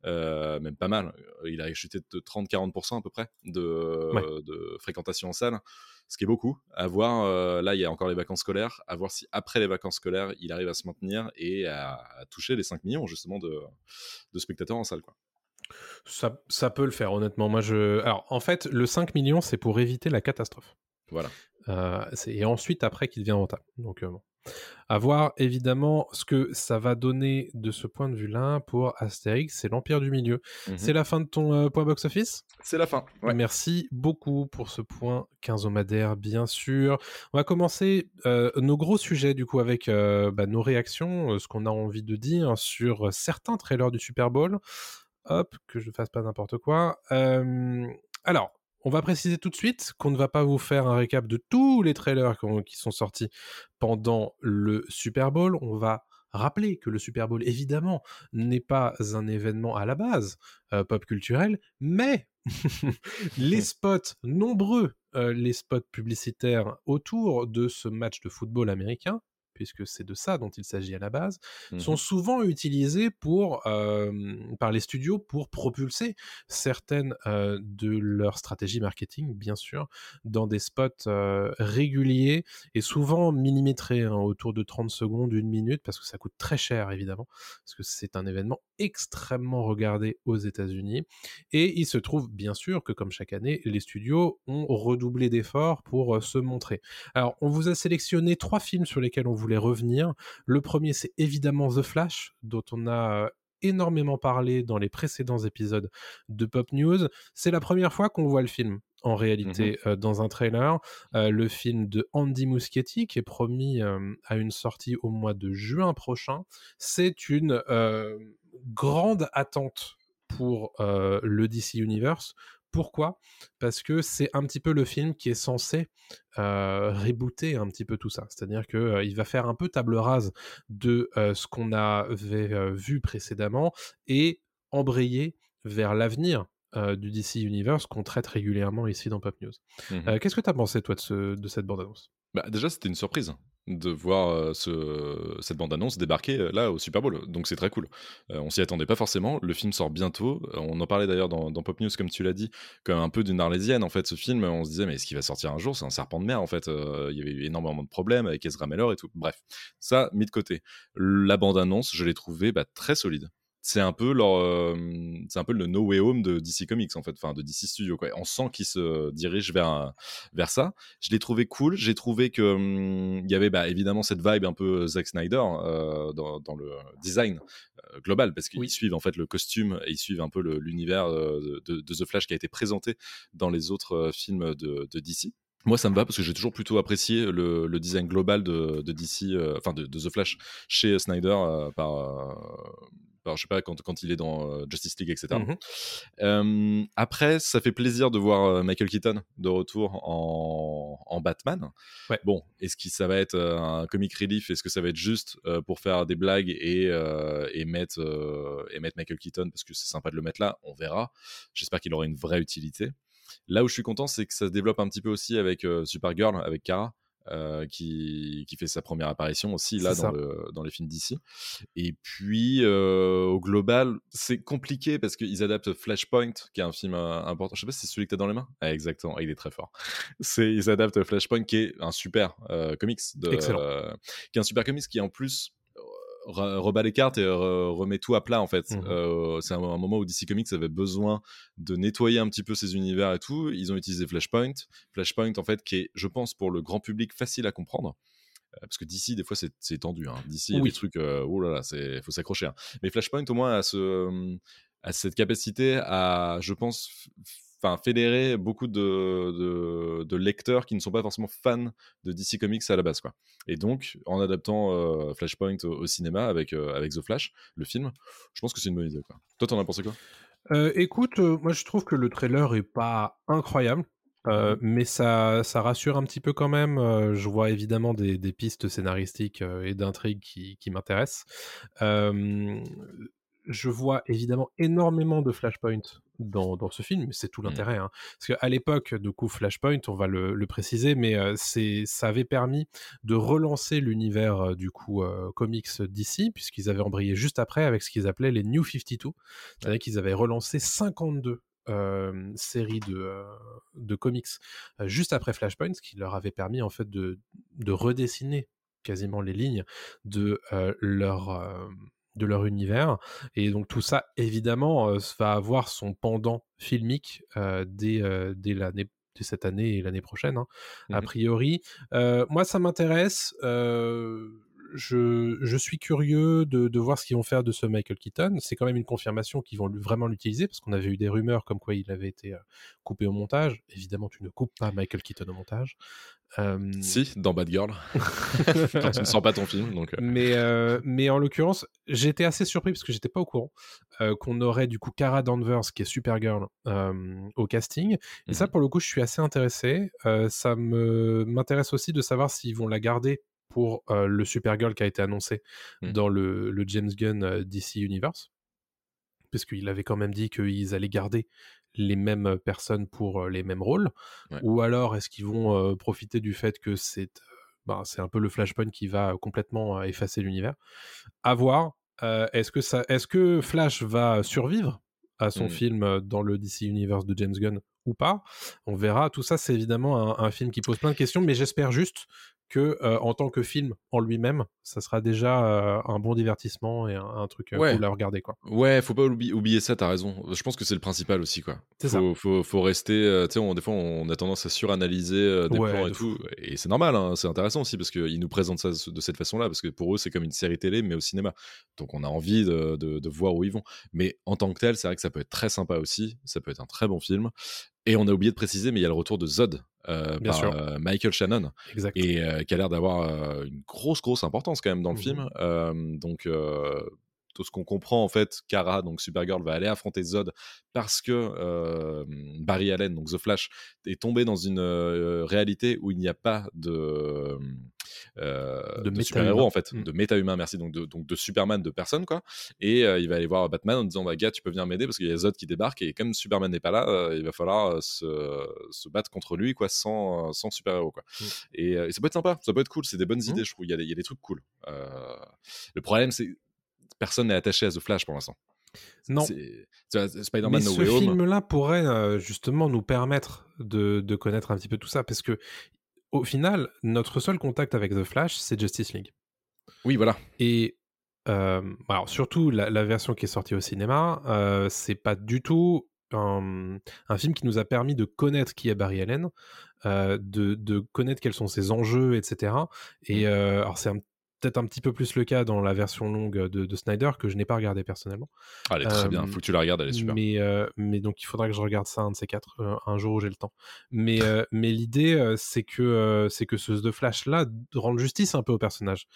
euh, même pas mal. Il a chuté de 30-40% à peu près de, Ouais. de fréquentation en salle, ce qui est beaucoup. À voir, là il y a encore les vacances scolaires, à voir si après les vacances scolaires il arrive à se maintenir et à, à toucher les 5 millions justement de, de spectateurs en salle. Quoi. Ça, ça peut le faire, honnêtement. Moi, je... Alors, en fait, le 5 millions, c'est pour éviter la catastrophe. Voilà. Euh, et ensuite, après, qu'il devient rentable. Donc, euh, bon. À voir, évidemment, ce que ça va donner de ce point de vue-là pour Astérix, c'est l'Empire du Milieu. Mhm. C'est la fin de ton euh, point box-office? C'est la fin. Ouais. Merci beaucoup pour ce point quinzomadaire, bien sûr. On va commencer nos gros sujets, du coup, avec bah, nos réactions, ce qu'on a envie de dire sur certains trailers du Super Bowl. Hop, que je fasse pas n'importe quoi. Euh, alors, on va préciser tout de suite qu'on ne va pas vous faire un récap de tous les trailers qui, ont- qui sont sortis pendant le Super Bowl. On va rappeler que le Super Bowl, évidemment, n'est pas un événement à la base euh, pop culturel, mais [LAUGHS] les spots nombreux, euh, les spots publicitaires autour de ce match de football américain, puisque c'est de ça dont il s'agit à la base, Mhm. sont souvent utilisés pour, euh, par les studios pour propulser certaines euh, de leurs stratégies marketing, bien sûr, dans des spots euh, réguliers et souvent millimétrés, hein, autour de 30 secondes, une minute, parce que ça coûte très cher, évidemment, parce que c'est un événement extrêmement regardé aux États-Unis. Et il se trouve, bien sûr, que comme chaque année, les studios ont redoublé d'efforts pour se montrer. Alors, on vous a sélectionné trois films sur lesquels on revenir. Le premier, c'est évidemment The Flash, dont on a euh, énormément parlé dans les précédents épisodes de Pop News. C'est la première fois qu'on voit le film en réalité Mmh dans un trailer. le film de Andy Muschietti qui est promis à une sortie au mois de juin prochain. C'est une grande attente pour le DC Universe. Pourquoi? Parce que c'est un petit peu le film qui est censé rebooter un petit peu tout ça. C'est-à-dire qu'il va faire un peu table rase de ce qu'on avait vu précédemment et embrayer vers l'avenir du DC Universe qu'on traite régulièrement ici dans Pop News. Mmh Qu'est-ce que tu as pensé, toi, de, de cette bande-annonce? Bah, Déjà, c'était une surprise de voir ce, cette bande-annonce débarquer là au Super Bowl. Donc c'est très cool. on s'y attendait pas forcément. Le film sort bientôt. On en parlait d'ailleurs dans, Pop News, comme tu l'as dit, comme un peu d'une arlésienne en fait. Ce film, on se disait mais est-ce qu'il va sortir un jour? C'est un serpent de mer en fait. Il y avait eu énormément de problèmes avec Ezra Miller et tout. Bref, ça mis de côté. La bande-annonce, je l'ai trouvée bah, très solide c'est un peu leur, c'est un peu le No Way Home de DC Comics en fait, enfin de DC Studio quoi. On sent qu'ils se dirigent vers vers ça. Je l'ai trouvé cool. J'ai trouvé que il y avait bah, évidemment cette vibe un peu Zack Snyder dans, dans, le design global parce qu'ils suivent en fait le costume et ils suivent un peu l'univers de, de, The Flash qui a été présenté dans les autres films de, de DC. Moi, ça me va parce que j'ai toujours plutôt apprécié le, le design global de, de DC, enfin de, The Flash chez Snyder par, je sais pas, quand, quand il est dans euh, Justice League, etc. Mmh après, ça fait plaisir de voir euh, Michael Keaton de retour en, en Batman. Bon, est-ce que ça va être euh, un comic relief? Est-ce que ça va être juste pour faire des blagues et, et, mettre, et mettre Michael Keaton? Parce que c'est sympa de le mettre là On verra. J'espère qu'il aura une vraie utilité. Là où je suis content, c'est que ça se développe un petit peu aussi avec Supergirl, avec Kara. Euh, qui, qui, fait sa première apparition aussi là dans, le, dans, les films d'ici. Et puis euh, au global, c'est compliqué parce qu'ils adaptent Flashpoint, qui est un film euh, important. Je sais pas si c'est celui que tu as dans les mains. Ah, exactement, il est très fort. [LAUGHS] c'est ils adaptent Flashpoint, qui est un super comics, de, qui est un super comics qui en plus rebat les cartes et remet tout à plat en fait. Mmh euh, c'est un, moment où DC Comics avait besoin de nettoyer un petit peu ses univers et tout. Ils ont utilisé Flashpoint. Flashpoint en fait qui est, je pense, pour le grand public facile à comprendre. Euh, parce que DC, des fois, c'est tendu. Hein. DC, il y a des trucs, euh, oh là là, il faut s'accrocher. Hein. Mais Flashpoint, au moins, a, ce, a cette capacité à, je pense, enfin fédérer beaucoup de, de, lecteurs qui ne sont pas forcément fans de DC Comics à la base quoi. Et donc en adaptant euh, Flashpoint au, cinéma avec euh, avec The Flash, le film, je pense que c'est une bonne idée quoi. Toi t'en as pensé quoi? Euh, Écoute, moi je trouve que le trailer est pas incroyable. Mmh mais ça, ça rassure un petit peu quand même. je vois évidemment des, des pistes scénaristiques et d'intrigues qui, qui m'intéressent je vois évidemment énormément de Flashpoint dans, dans ce film, c'est tout mmh. l'intérêt. Hein. Parce qu'à l'époque, de coup, Flashpoint, on va le, préciser, mais c'est ça avait permis de relancer l'univers du coup comics d'ici, puisqu'ils avaient embrayé juste après avec ce qu'ils appelaient les New 52. C'est-à-dire qu'ils avaient relancé 52 séries de, de comics juste après Flashpoint, ce qui leur avait permis en fait de, de redessiner quasiment les lignes de leur de leur univers. Et donc tout ça, évidemment, va avoir son pendant filmique dès, dès l'année cette année et l'année prochaine, hein, a mmh priori. moi, ça m'intéresse. Je, je, suis curieux de, de voir ce qu'ils vont faire de ce Michael Keaton. C'est quand même une confirmation qu'ils vont vraiment l'utiliser parce qu'on avait eu des rumeurs comme quoi il avait été coupé au montage. Évidemment, tu ne coupes pas Michael Keaton au montage. Si, dans Bad Girl, [LAUGHS] quand tu ne sens pas ton film. Donc, mais, mais en l'occurrence, j'étais assez surpris parce que j'étais pas au courant qu'on aurait du coup Cara Danvers qui est Supergirl au casting. Et ça, mmh pour le coup, je suis assez intéressé. ça m'intéresse aussi de savoir s'ils vont la garder pour le Supergirl qui a été annoncé mmh. dans le, le, James Gunn DC Universe. Parce qu'il avait quand même dit qu'ils allaient garder les mêmes personnes pour les mêmes rôles Ou alors est-ce qu'ils vont profiter du fait que c'est ben, c'est un peu le Flashpoint qui va complètement effacer l'univers? À voir. est-ce que, ça, est-ce que Flash va survivre à son mmh. film dans le DC Universe de James Gunn ou pas? On verra. Tout ça, c'est évidemment un, un, film qui pose plein de questions, mais j'espère juste que euh, en tant que film en lui-même, ça sera déjà euh, un bon divertissement et un, un truc euh, Ouais. cool à regarder quoi. Ouais, faut pas oublier, oublier ça, t'as raison. Je pense que c'est le principal aussi, quoi. C'est ça. Faut, faut, faut rester, euh, tu sais, des fois on a tendance à suranalyser des Ouais, plans de et tout, et c'est normal, hein, c'est intéressant aussi parce qu'ils nous présentent ça de cette façon-là, parce que pour eux c'est comme une série télé mais au cinéma, donc on a envie de, de- de voir où ils vont. Mais en tant que tel, c'est vrai que ça peut être très sympa aussi, ça peut être un très bon film. Et on a oublié de préciser, mais il y a le retour de Zod euh, Bien par sûr. euh, Michael Shannon Exact. et euh, qui a l'air d'avoir une grosse grosse importance quand même dans le Mhm. film. Donc tout ce qu'on comprend en fait, Kara donc Supergirl va aller affronter Zod parce que euh, Barry Allen donc The Flash est tombé dans une euh, réalité où il n'y a pas de euh, De de, super-héros en fait, Mm. de méta-humain merci donc de, donc de Superman de personne quoi. Et il va aller voir Batman en disant bah gars tu peux venir m'aider parce qu'il y a Zod qui débarque et comme Superman n'est pas là, il va falloir se, se battre contre lui quoi sans, sans super-héros quoi. Mm. Et, et ça peut être sympa, ça peut être cool, c'est des bonnes Mm. idées, je trouve. Il y, a des, il y a des trucs cool. Le problème, c'est personne n'est attaché à The Flash pour l'instant. Non. Spider-Man No ce Way Home. film-là pourrait euh, justement nous permettre de, de connaître un petit peu tout ça, parce que au final, notre seul contact avec The Flash, c'est Justice League. Oui, voilà. Et euh, alors surtout la, la version qui est sortie au cinéma, euh, c'est pas du tout un, un film qui nous a permis de connaître qui est Barry Allen, euh, de, de connaître quels sont ses enjeux, etc. Et Mm. alors c'est un- peut-être un petit peu plus le cas dans la version longue de, de Snyder que je n'ai pas regardé personnellement. Ah, elle est très Euh, bien, faut que tu la regardes, elle est super. Mais, euh, mais donc il faudra que je regarde ça un de ces quatre, euh, un jour où j'ai le temps. Mais, euh, mais l'idée, euh, c'est que, euh, c'est que ce The Flash-là rende justice un peu au personnage.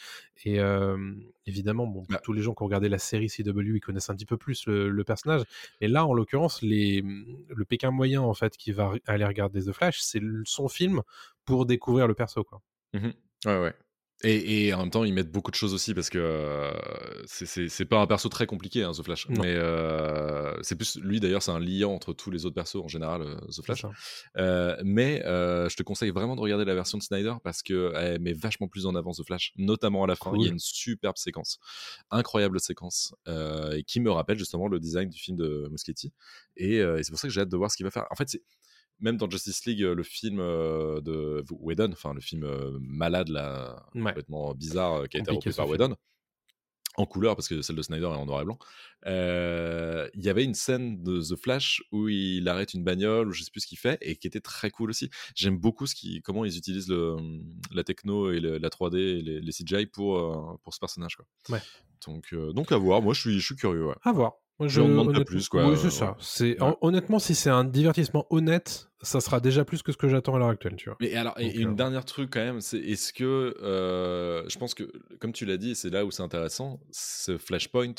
Et euh, évidemment, bon, Bah. tous les gens qui ont regardé la série CW, ils connaissent un petit peu plus le, le personnage. Mais là, en l'occurrence, les, le Pékin moyen, en fait, qui va aller regarder The Flash, c'est son film pour découvrir le perso, quoi. Mhm. Ouais, ouais. Et, et en même temps, ils mettent beaucoup de choses aussi parce que euh, c'est- pas un perso très compliqué, hein, The Flash. Non. Mais euh, c'est plus lui d'ailleurs, c'est un liant entre tous les autres persos en général, euh, The Flash. Euh, mais euh, je te conseille vraiment de regarder la version de Snyder parce qu'elle met vachement plus en avant The Flash, notamment à la fin. Il y a une superbe séquence, incroyable séquence, euh, et qui me rappelle justement le design du film de Muschietti. Et, euh, et c'est pour ça que j'ai hâte de voir ce qu'il va faire. En fait, c'est même dans Justice League, euh, le film euh, de Whedon, enfin le film euh, malade là, Ouais. complètement bizarre qui a été repris par film. Whedon en couleur parce que celle de Snyder est en noir et blanc. Euh, Il y avait une scène de The Flash où il arrête une bagnole ou je sais plus ce qu'il fait et qui était très cool aussi. J'aime beaucoup ce qui, comment ils utilisent le, la techno et le- la 3D et les, les CGI pour, pour ce personnage. Quoi. Ouais. Donc, euh, donc à voir. Moi, je suis, je suis curieux. Ouais. À voir. Moi, Je demande pas plus, quoi, Oui, c'est ça. C'est Ouais. honnêtement, si c'est un divertissement honnête, ça sera déjà plus que ce que j'attends à l'heure actuelle, tu vois. Mais alors, et une euh, dernière truc quand même, c'est est-ce que, euh, je pense que, comme tu l'as dit, c'est là où c'est intéressant, ce flashpoint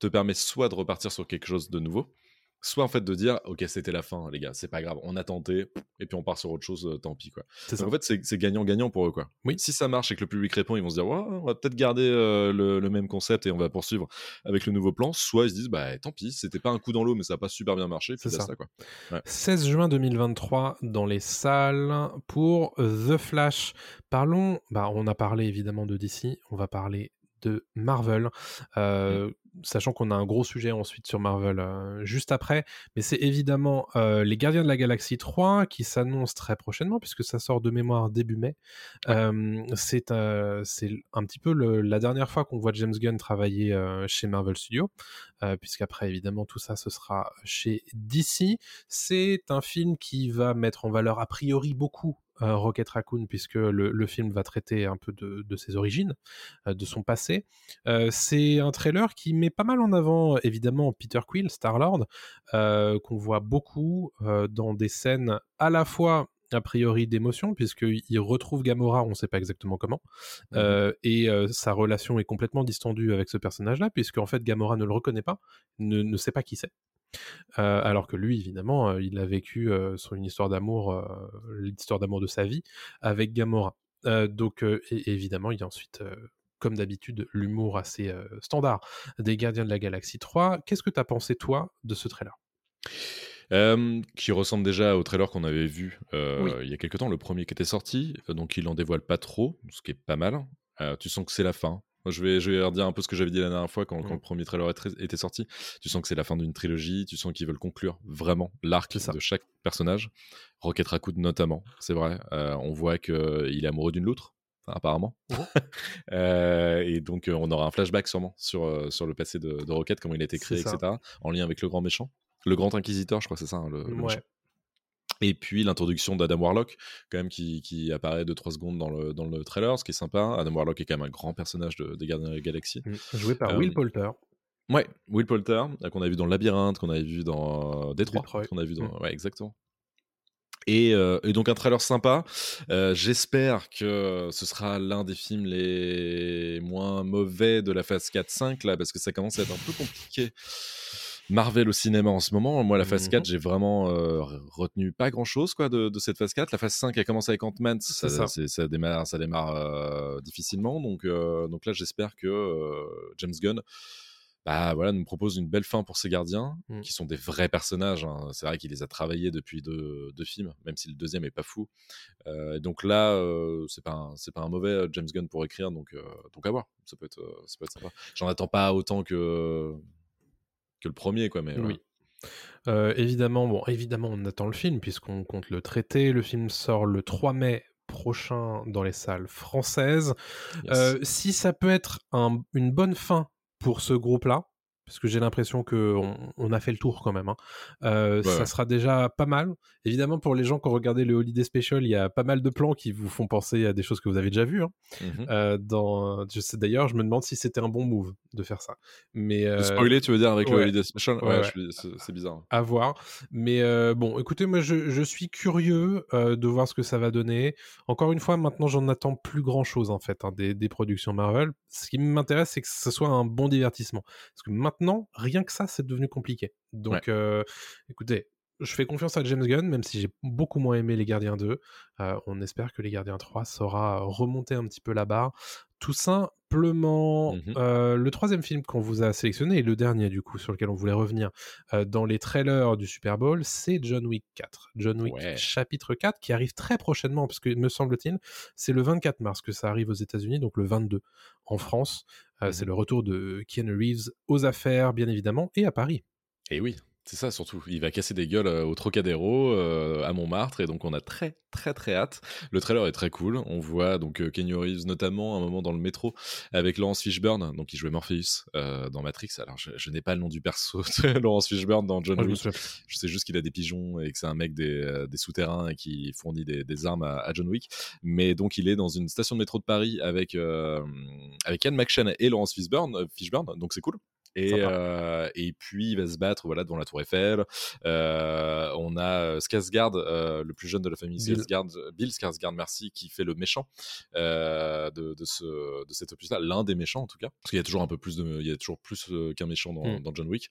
te permet soit de repartir sur quelque chose de nouveau, soit en fait de dire, ok, c'était la fin, les gars, c'est pas grave, on a tenté, et puis on part sur autre chose, euh, tant pis, quoi. C'est en fait, c'est c'est gagnant-gagnant pour eux, quoi. Oui. Si ça marche et que le public répond, ils vont se dire, ouais, on va peut-être garder euh, le, le même concept et on va poursuivre avec le nouveau plan, soit ils se disent, bah tant pis, c'était pas un coup dans l'eau, mais ça a pas super bien marché, C'est ça. quoi. 16 juin 2023 dans les salles pour The Flash. Parlons, bah, on a parlé évidemment de DC, on va parler de Marvel, euh, sachant qu'on a un gros sujet ensuite sur Marvel euh, juste après, mais c'est évidemment euh, les Gardiens de la Galaxie 3 qui s'annonce très prochainement puisque ça sort de mémoire début mai. Euh, c'est un petit peu le- la dernière fois qu'on voit James Gunn travailler chez Marvel Studios, puisqu'après évidemment tout ça ce sera chez DC. C'est un film qui va mettre en valeur a priori beaucoup Rocket Raccoon, puisque le, le film va traiter un peu de, de ses origines, euh, de son passé. Euh, c'est un trailer qui met pas mal en avant, évidemment, Peter Quill, Star-Lord, euh, qu'on voit beaucoup euh, dans des scènes à la fois a priori d'émotion puisqu'il retrouve Gamora, on ne sait pas exactement comment, euh, et euh, sa relation est complètement distendue avec ce personnage-là puisque en fait Gamora ne le reconnaît pas, ne, ne sait pas qui c'est. Euh, alors que lui, évidemment, euh, il a vécu euh, son une histoire d'amour, l'histoire d'amour de sa vie avec Gamora. Donc, et- évidemment, il y a ensuite, comme d'habitude, l'humour assez euh, standard des Gardiens de la Galaxie 3. Qu'est-ce que tu as pensé, toi, de ce trailer? Euh, qui ressemble déjà au trailer qu'on avait vu euh, Oui. il y a quelques temps, le premier qui était sorti, donc il en dévoile pas trop, ce qui est pas mal. Tu sens que c'est la fin, Je vais, je vais redire un peu ce que j'avais dit la dernière fois quand, quand Mm. le premier trailer était sorti. Tu sens que c'est la fin d'une trilogie, tu sens qu'ils veulent conclure vraiment l'arc de chaque personnage. Rocket Raccoon notamment, c'est vrai. Euh, on voit qu'il est amoureux d'une loutre, apparemment. [LAUGHS] Euh, et donc euh, on aura un flashback sûrement sur, euh, sur le passé de, de Rocket, comment il a été créé, etc. En lien avec le grand méchant. Le grand inquisiteur, je crois que c'est ça, hein, le, méchant. Et puis l'introduction d'Adam Warlock, quand même, qui, qui apparaît 2-3 secondes dans le, dans le trailer, ce qui est sympa. Adam Warlock est quand même un grand personnage de- des Gardiens de la Galaxie. Mm. Joué par Euh, Will Poulter. Ouais, Will Poulter, euh, qu'on a vu dans Labyrinthe, qu'on avait vu dans euh, Détroit, qu'on a vu dans... Mm. Ouais, exactement. Et, euh, et donc un trailer sympa. Euh, J'espère que ce sera l'un des films les moins mauvais de la phase 4-5, là, parce que ça commence à être un peu compliqué. Marvel au cinéma en ce moment. Moi, la phase Mhm. 4, j'ai vraiment euh, retenu pas grand chose quoi, de, de cette phase 4. La phase 5 a commencé avec Ant-Man, ça, ça. ça démarre, ça démarre euh, difficilement. Donc, euh, donc là, j'espère que James Gunn bah, voilà, nous propose une belle fin pour ces gardiens, Mm. qui sont des vrais personnages. hein. C'est vrai qu'il les a travaillés depuis deux, deux films, même si le deuxième est pas fou. Donc là, c'est pas, un- pas un mauvais James Gunn pour écrire, donc, donc à voir. Ça peut être, ça peut être sympa. J'en attends pas autant que, que le premier, quoi, mais. Oui. Euh, évidemment, bon, évidemment, on attend le film puisqu'on compte le traiter. Le film sort le 3 mai prochain dans les salles françaises. Yes. Euh, si ça peut être un- une bonne fin pour ce groupe-là, parce que j'ai l'impression qu'on on a fait le tour quand même, hein, euh, Ouais, ça sera déjà pas mal. Évidemment, pour les gens qui ont regardé le Holiday Special, il y a pas mal de plans qui vous font penser à des choses que vous avez déjà vues. hein. Mhm. Euh, dans, je sais d'ailleurs, je me demande si c'était un bon move de faire ça. Mais euh, spoiler, tu veux dire, avec le. Holiday Special? Ouais, c'est bizarre. à voir. Mais bon, écoutez, moi je, je suis curieux de voir ce que ça va donner. Encore une fois, maintenant j'en attends plus grand chose en fait hein, des, des productions Marvel. Ce qui m'intéresse, c'est que ce soit un bon divertissement. Parce que maintenant, rien que ça, c'est devenu compliqué. Donc euh, écoutez. Je fais confiance à James Gunn, même si j'ai beaucoup moins aimé Les Gardiens 2. Euh, on espère que Les Gardiens 3 saura remonter un petit peu la barre. Tout simplement, Mhm. euh, le troisième film qu'on vous a sélectionné, et le dernier du coup, sur lequel on voulait revenir, euh, dans les trailers du Super Bowl, c'est John Wick 4. John Wick Ouais. chapitre 4 qui arrive très prochainement, parce que me semble-t-il, c'est le 24 mars que ça arrive aux États-Unis, donc le 22 en France. Euh, Mhm. C'est le retour de Keanu Reeves aux affaires, bien évidemment, et à Paris. Et oui, c'est ça surtout. Il va casser des gueules euh, au Trocadéro, euh, à Montmartre, et donc on a très très très hâte. Le trailer est très cool. On voit donc euh, Keanu Reeves notamment un moment dans le métro avec Laurence Fishburne, donc il jouait Morpheus euh, dans Matrix. Alors je, je n'ai pas le nom du perso [LAUGHS] de Laurence Fishburne dans John Wick. Je sais juste qu'il a des pigeons et que c'est un mec des, des souterrains et qui fournit des, des armes à, à John Wick. Mais donc il est dans une station de métro de Paris avec euh, avec Ian McShane et Laurence Fishburne, Fishburne donc c'est cool. Et, euh, et puis il va se battre voilà devant la Tour Eiffel. Euh, on a Skarsgård, euh, le plus jeune de la famille Bill. Skarsgård, Bill Skarsgård, merci, qui fait le méchant de, de, ce, de cet opus-là, l'un des méchants en tout cas, parce qu'il y a toujours un peu plus de, il y a toujours plus qu'un méchant dans, Mm. dans John Wick.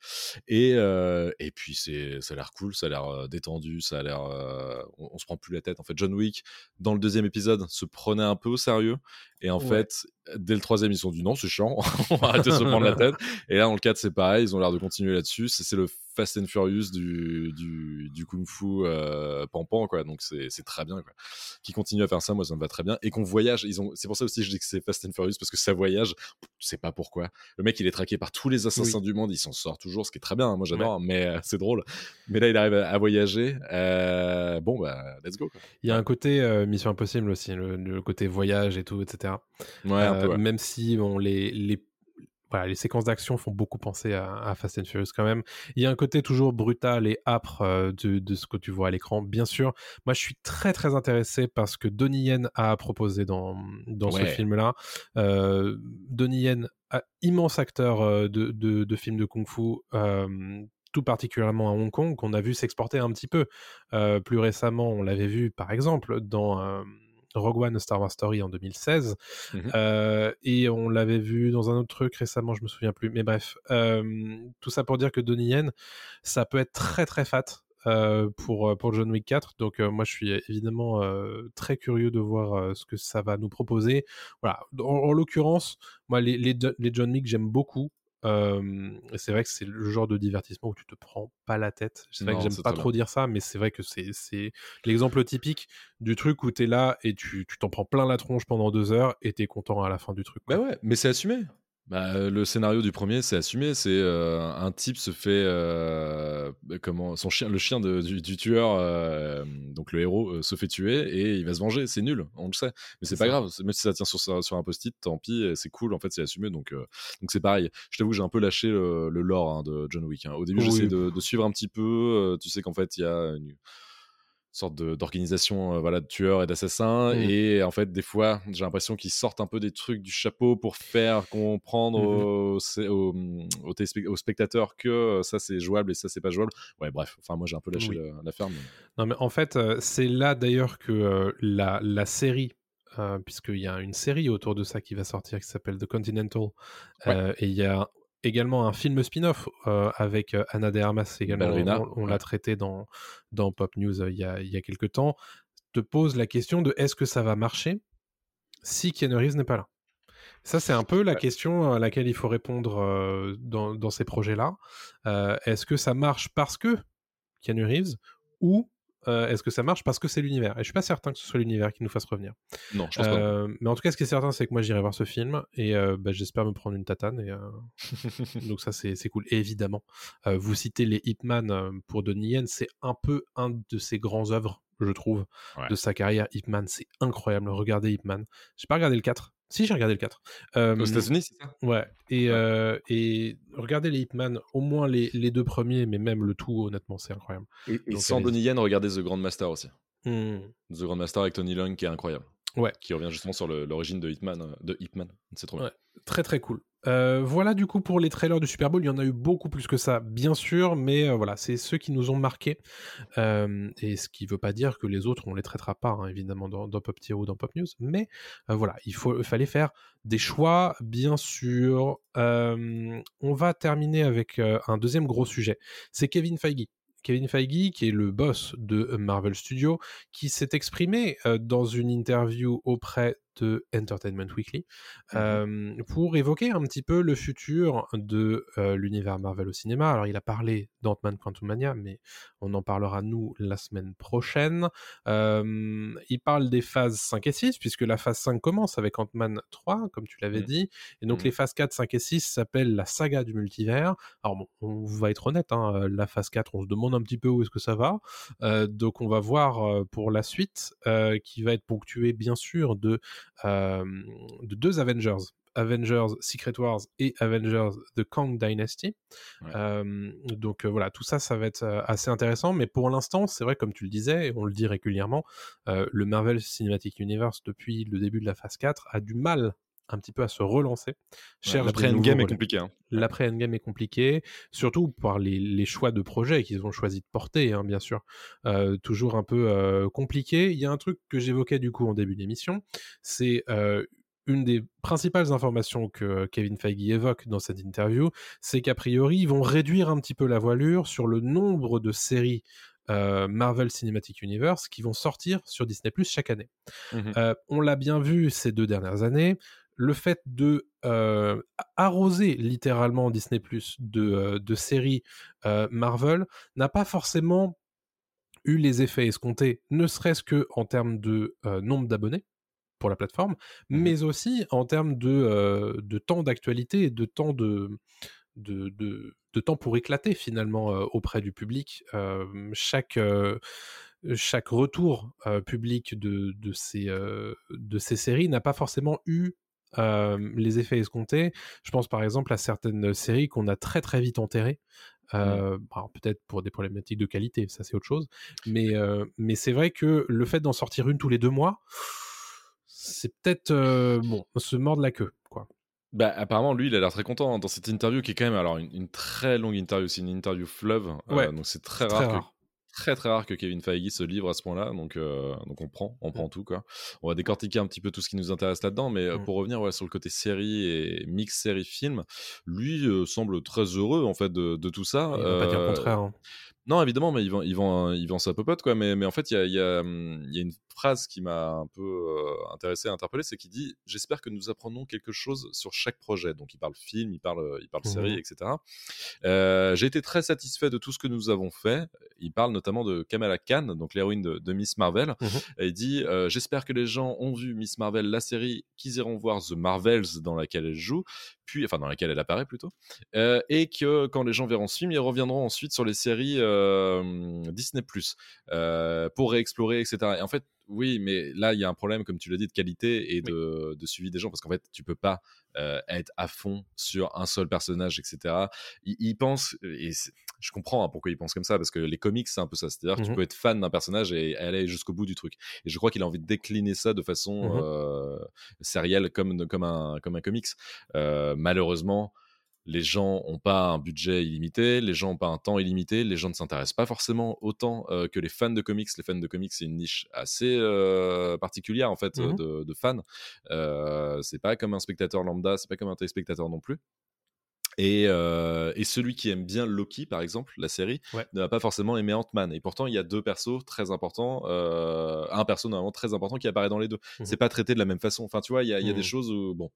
Et, et puis c'est, ça a l'air cool, ça a l'air détendu, ça a l'air, on, on se prend plus la tête. En fait, John Wick dans le deuxième épisode se prenait un peu au sérieux, et en Ouais. fait, dès le troisième, ils se sont dit non, c'est chiant, [LAUGHS] on va arrêter de se prendre la tête. Et là, dans le 4, c'est pareil, ils ont l'air de continuer là-dessus. C'est, le Fast and Furious du, du, du Kung Fu euh, pampan, quoi. Donc c'est, très bien, quoi. Qui continue à faire ça, moi, ça me va très bien. Et qu'on voyage, ils ont, c'est pour ça aussi que je dis que c'est Fast and Furious, parce que ça voyage, je sais pas pourquoi. Le mec, il est traqué par tous les assassins du monde, il s'en sort toujours, ce qui est très bien, hein, moi j'adore, mais euh, c'est drôle. Mais là, il arrive à, à voyager. Euh, bon, bah, let's go, quoi. Il y a un côté euh, Mission Impossible aussi, le, le côté voyage et tout, etc. Ouais, un peu, ouais. Même si bon, les, les, voilà, les séquences d'action font beaucoup penser à, à Fast and Furious quand même. Il y a un côté toujours brutal et âpre euh, de, de ce que tu vois à l'écran. Bien sûr, moi je suis très très intéressé par ce que Donnie Yen a proposé dans, dans ce film-là. Euh, Donnie Yen, immense acteur euh, de, de, de films de kung-fu. euh, tout particulièrement à Hong Kong, qu'on a vu s'exporter un petit peu. Plus récemment, on l'avait vu, par exemple, dans Rogue One, Star Wars Story en 2016. Mhm. Euh, et on l'avait vu dans un autre truc récemment, je me souviens plus. Mais bref, euh, tout ça pour dire que Donnie Yen, ça peut être très très fat. euh, pour, pour John Wick 4 donc moi je suis évidemment très curieux de voir ce que ça va nous proposer voilà en, en l'occurrence moi les, les, les John Wick j'aime beaucoup Euh, c'est vrai que c'est le genre de divertissement où tu te prends pas la tête. C'est vrai que j'aime pas trop dire ça, mais c'est vrai que c'est l'exemple typique du truc où t'es là et tu tu t'en prends plein la tronche pendant deux heures et t'es content à la fin du truc. quoi. Bah ouais, mais c'est assumé. Bah, euh, le scénario du premier, c'est assumé. C'est euh, un type se fait euh, comment son chien, le chien de- du, du tueur, donc le héros se fait tuer et il va se venger. C'est nul, on le sait. Mais c'est pas ça. grave. Même si ça tient sur, un post-it, tant pis. C'est cool. En fait, c'est assumé. Donc donc c'est pareil. Je t'avoue, j'ai un peu lâché le, le lore hein, de John Wick. hein. Au début, Oui. j'essayais de, de suivre un petit peu. tu sais qu'en fait, il y a une sorte d'organisation euh, voilà, de tueurs et d'assassins. Mm. Et en fait, des fois, j'ai l'impression qu'ils sortent un peu des trucs du chapeau pour faire comprendre aux, c'est- aux, aux téléspect- aux spectateurs que euh, ça c'est jouable et ça c'est pas jouable. Ouais, bref, enfin, moi j'ai un peu lâché Oui. l'affaire. mais- Non, mais en fait, euh, c'est là d'ailleurs que euh, la, la série, euh, puisqu'il y a une série autour de ça qui va sortir qui s'appelle The Continental, Ouais. et il y a également un film spin-off euh, avec euh, Anna de Armas également. Ballerina, on l'a traité dans, dans Pop News euh, il y, a, il y a quelques temps. Te pose la question de est-ce que ça va marcher si Keanu Reeves n'est pas là? Ça, c'est un peu la question à laquelle il faut répondre euh, dans, dans ces projets-là. Euh, est-ce que ça marche parce que Keanu Reeves ou euh, est-ce que ça marche? Parce que c'est l'univers Et je suis pas certain que ce soit l'univers qui nous fasse revenir. Non, je pense pas. Euh, mais en tout cas, ce qui est certain, c'est que moi, j'irai voir ce film et euh, bah, j'espère me prendre une tatane. Et, euh, [LAUGHS] donc ça, c'est cool. Et évidemment, vous citez les Hitman pour Donnie Yen, c'est un peu un de ses grands œuvres, je trouve, Ouais. de sa carrière. Hitman, c'est incroyable. Regardez Hitman. J'ai pas regardé le 4. Si, j'ai regardé le 4. Euh, Aux États-Unis, c'est ça? Ouais, et, Ouais. euh, et regardez les Hitman, au moins les, les deux premiers, mais même le tout, honnêtement, c'est incroyable. Et, et Donc, sans. Donnie Yen, regardez The Grand Master aussi. Hmm. The Grand Master avec Tony Leung qui est incroyable. Ouais. Qui revient justement sur l'origine de Hitman. euh, De Hitman. C'est trop bien. Ouais. Très très cool. Euh, voilà du coup pour les trailers du Super Bowl, il y en a eu beaucoup plus que ça, bien sûr, mais euh, voilà, c'est ceux qui nous ont marqués. Euh, et ce qui veut pas dire que les autres, on les traitera pas, hein, évidemment, dans, dans Pop Tier ou dans Pop News. Mais voilà, il, faut, il fallait faire des choix, bien sûr. On va terminer avec un deuxième gros sujet. C'est Kevin Feige. Kevin Feige, qui est le boss de Marvel Studios, qui s'est exprimé euh, dans une interview auprès de Entertainment Weekly euh, pour évoquer un petit peu le futur de euh, l'univers Marvel au cinéma. Alors, il a parlé d'Ant-Man Quantumania, mais on en parlera, nous, la semaine prochaine. Euh, il parle des phases 5 et 6, puisque la phase 5 commence avec Ant-Man 3, comme tu l'avais Mhm. dit, et donc Mhm. les phases 4, 5 et 6 s'appellent la saga du multivers. Alors, bon, on va être honnête, hein, la phase 4, on se demande un petit peu où est-ce que ça va. Donc, on va voir pour la suite, qui va être ponctuée, bien sûr, de de deux Avengers. Avengers Secret Wars et Avengers The Kang Dynasty. Ouais. Euh, donc euh, voilà, tout ça, ça va être euh, assez intéressant. Mais pour l'instant, c'est vrai, comme tu le disais, et on le dit régulièrement, euh, le Marvel Cinematic Universe, depuis le début de la phase 4, a du mal un petit peu à se relancer. Cherche L'après Endgame est compliqué. hein. L'après Endgame est compliqué, surtout par les, les choix de projets qu'ils ont choisi de porter, hein, bien sûr. Euh, toujours un peu euh, compliqué. Il y a un truc que j'évoquais du coup en début d'émission, c'est euh, une des principales informations que Kevin Feige évoque dans cette interview, c'est qu'a priori, ils vont réduire un petit peu la voilure sur le nombre de séries euh, Marvel Cinematic Universe qui vont sortir sur Disney Plus chaque année. Euh, on l'a bien vu ces deux dernières années. Le fait de euh, arroser littéralement Disney Plus de, euh, de séries euh, Marvel n'a pas forcément eu les effets escomptés, ne serait-ce que en termes de euh, nombre d'abonnés pour la plateforme, Mhm. mais aussi en termes de, de temps d'actualité et de temps de, de, de, de temps pour éclater finalement euh, auprès du public. Euh, chaque, euh, chaque retour public de, de, ces, de ces séries n'a pas forcément eu les effets escomptés. Je pense par exemple à certaines séries qu'on a très très vite enterrées. Euh, alors peut-être pour des problématiques de qualité, ça c'est autre chose. Mais, euh, mais c'est vrai que le fait d'en sortir une tous les deux mois, c'est peut-être euh, bon, se mordre la queue, quoi. Bah, apparemment, lui, il a l'air très content hein, dans cette interview qui est quand même alors une, une très longue interview. C'est une interview fleuve. Ouais, donc c'est très rare, très rare. Très très rare que Kevin Feige se livre à ce point-là. Donc, euh, donc on prend, on prend tout quoi. On va décortiquer un petit peu tout ce qui nous intéresse là-dedans. Mais euh, Mm. pour revenir ouais, sur le côté série et mix série film, lui euh, semble très heureux en fait de, de tout ça. Il va pas dire le Euh, contraire. hein. Non, évidemment, mais ils vont, ils vont, ils vont sa popote, quoi. Mais, mais en fait, il y a, y, a, hum, y a, une phrase qui m'a un peu euh, intéressé, interpellé, c'est qu'il dit J'espère que nous apprenons quelque chose sur chaque projet. Donc, il parle film, il parle, il parle série, etc. Euh, J'ai été très satisfait de tout ce que nous avons fait. Il parle notamment de Kamala Khan, donc l'héroïne de, de, Miss Marvel. Mmh Et il dit euh, J'espère que les gens ont vu Miss Marvel, la série, qu'ils iront voir The Marvels dans laquelle elle joue, puis, enfin, dans laquelle elle apparaît plutôt. Euh, et que quand les gens verront ce film, ils reviendront ensuite sur les séries Disney pour réexplorer, etc. Et en fait, oui, mais là, il y a un problème, comme tu l'as dit, de qualité et de, oui. de, suivi des gens, parce qu'en fait, tu peux pas euh, être à fond sur un seul personnage, etc. Ils, ils pensent, et je comprends hein, pourquoi ils pensent comme ça, parce que les comics, c'est un peu ça. C'est-à-dire que Mmh tu peux être fan d'un personnage et aller jusqu'au bout du truc. Et je crois qu'il a envie de décliner ça de façon euh, sérielle, comme, comme, un, comme un comics. Euh, malheureusement, les gens n'ont pas un budget illimité, les gens n'ont pas un temps illimité, les gens ne s'intéressent pas forcément autant euh, que les fans de comics. Les fans de comics, c'est une niche assez euh, particulière en fait Mmh de, de, fans. Euh, c'est pas comme un spectateur lambda, c'est pas comme un téléspectateur non plus. Et, euh, et, celui qui aime bien Loki, par exemple, la série, ouais. ne va pas forcément aimer Ant-Man. Et pourtant, il y a deux persos très importants, euh, un perso normalement très important qui apparaît dans les deux. Mmh. C'est pas traité de la même façon. Enfin, tu vois, il y a, y a mmh. des choses où, bon,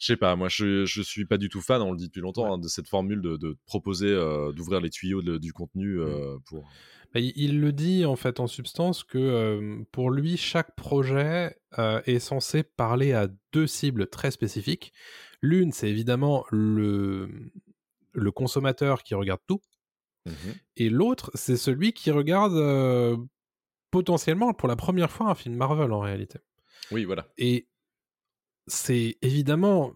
je sais pas, moi je, je suis pas du tout fan, on le dit depuis longtemps, ouais. hein, de cette formule de, de proposer, euh, d'ouvrir les tuyaux de, du contenu euh, pour. Bah, il, il, le dit en fait en substance que euh, pour lui, chaque projet euh, est censé parler à deux cibles très spécifiques. L'une, c'est évidemment le, le consommateur qui regarde tout. Mmh. Et l'autre, c'est celui qui regarde potentiellement pour la première fois un film Marvel en réalité. Oui, voilà. Et c'est évidemment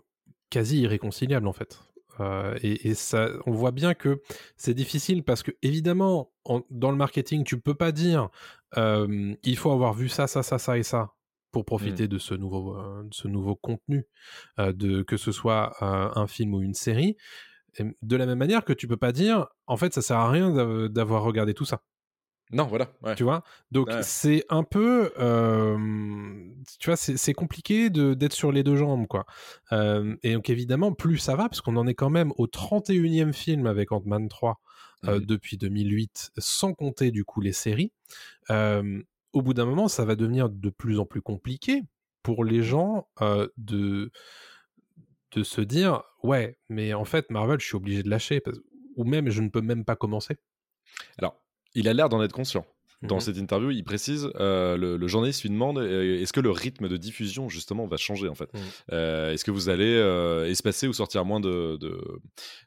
quasi irréconciliable en fait. Euh, et, et ça, on voit bien que c'est difficile parce que évidemment, en, dans le marketing, tu peux pas dire euh, il faut avoir vu ça, ça, ça, ça et ça pour profiter mmh. de ce nouveau, euh, de ce nouveau contenu, euh, de que ce soit un film ou une série. Et de la même manière que tu peux pas dire en fait ça sert à rien d'avoir regardé tout ça. Non, voilà. Ouais. Tu vois? Donc, ouais. c'est un peu. Euh, tu vois, c'est compliqué d'être sur les deux jambes, quoi. Euh, et donc, évidemment, plus ça va, parce qu'on en est quand même au 31e film avec Ant-Man 3 mmh. euh, depuis 2008, sans compter, du coup, les séries. Au bout d'un moment, ça va devenir de plus en plus compliqué pour les gens euh, de, de se dire Ouais, mais en fait, Marvel, je suis obligé de lâcher, parce... ou même, je ne peux même pas commencer. Alors, il a l'air d'en être conscient. Dans Mhm. cette interview, il précise, euh, le, le journaliste lui demande euh, est-ce que le rythme de diffusion justement va changer en fait? Mhm. Euh, Est-ce que vous allez espacer ou sortir moins de, de,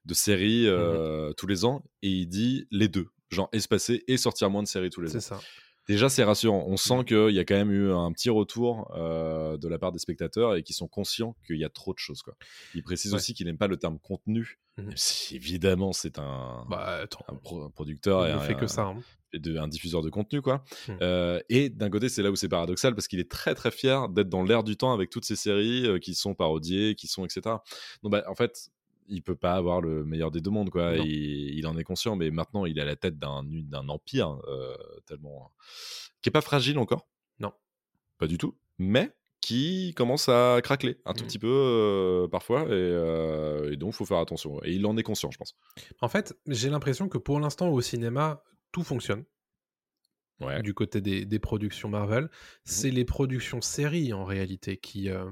de séries Mhm. tous les ans? Et il dit les deux, genre espacer et sortir moins de séries tous les C'est ans. ça. Déjà, c'est rassurant. On sent qu'il y a quand même eu un petit retour euh, de la part des spectateurs et qui sont conscients qu'il y a trop de choses. Quoi. Il précise Ouais. aussi qu'il n'aime pas le terme contenu, Mhm. même si évidemment c'est un, Bah, un, pro- un producteur et ne un, fait que ça. hein. et de- un diffuseur de contenu. quoi. Hmm. Euh, et d'un côté, c'est là où c'est paradoxal parce qu'il est très très fier d'être dans l'air du temps avec toutes ces séries euh, qui sont parodiées, qui sont etc. Donc bah, en fait, il peut pas avoir le meilleur des deux mondes. quoi. Il, en est conscient, mais maintenant il est à la tête d'un d'un empire euh, tellement qui est pas fragile encore. Non. Pas du tout. Mais qui commence à craquer un tout Hmm. petit peu euh, parfois et, euh, et donc faut faire attention. Et il en est conscient, je pense. En fait, j'ai l'impression que pour l'instant, au cinéma, tout fonctionne. Ouais. du côté des, des productions Marvel. C'est les productions séries en réalité qui. euh,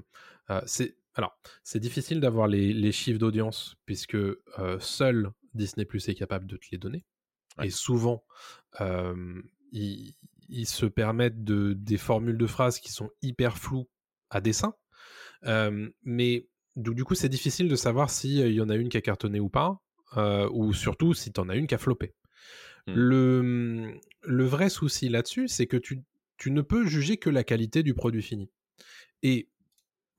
euh, c'est alors c'est difficile d'avoir les, les chiffres d'audience puisque euh, seul Disney Plus est capable de te les donner. Ouais. Et souvent, euh, ils, ils se permettent de, des formules de phrases qui sont hyper floues à dessein. Euh, mais du, du coup, c'est difficile de savoir s'il y en a une qui a cartonné ou pas, euh, ou surtout si tu en as une qui a floppé. Le, le vrai souci là-dessus, c'est que tu, tu ne peux juger que la qualité du produit fini. Et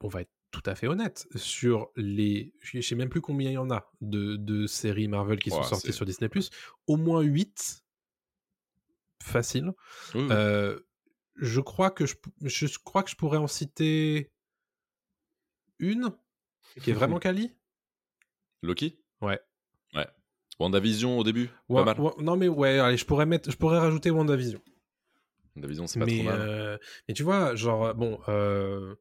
on va être tout à fait honnête, sur les... Je sais même plus combien il y en a de, de séries Marvel qui sont Ouais, sorties sur Disney+, au moins 8, facile. Euh, je crois que je, je crois que je pourrais en citer une qui est vraiment quali. Loki? Ouais. Ouais. WandaVision au début, Wa- pas mal. non mais ouais, allez, je pourrais mettre, je pourrais rajouter WandaVision. WandaVision, c'est pas mais, trop mal. euh, mais tu vois, genre bon, euh,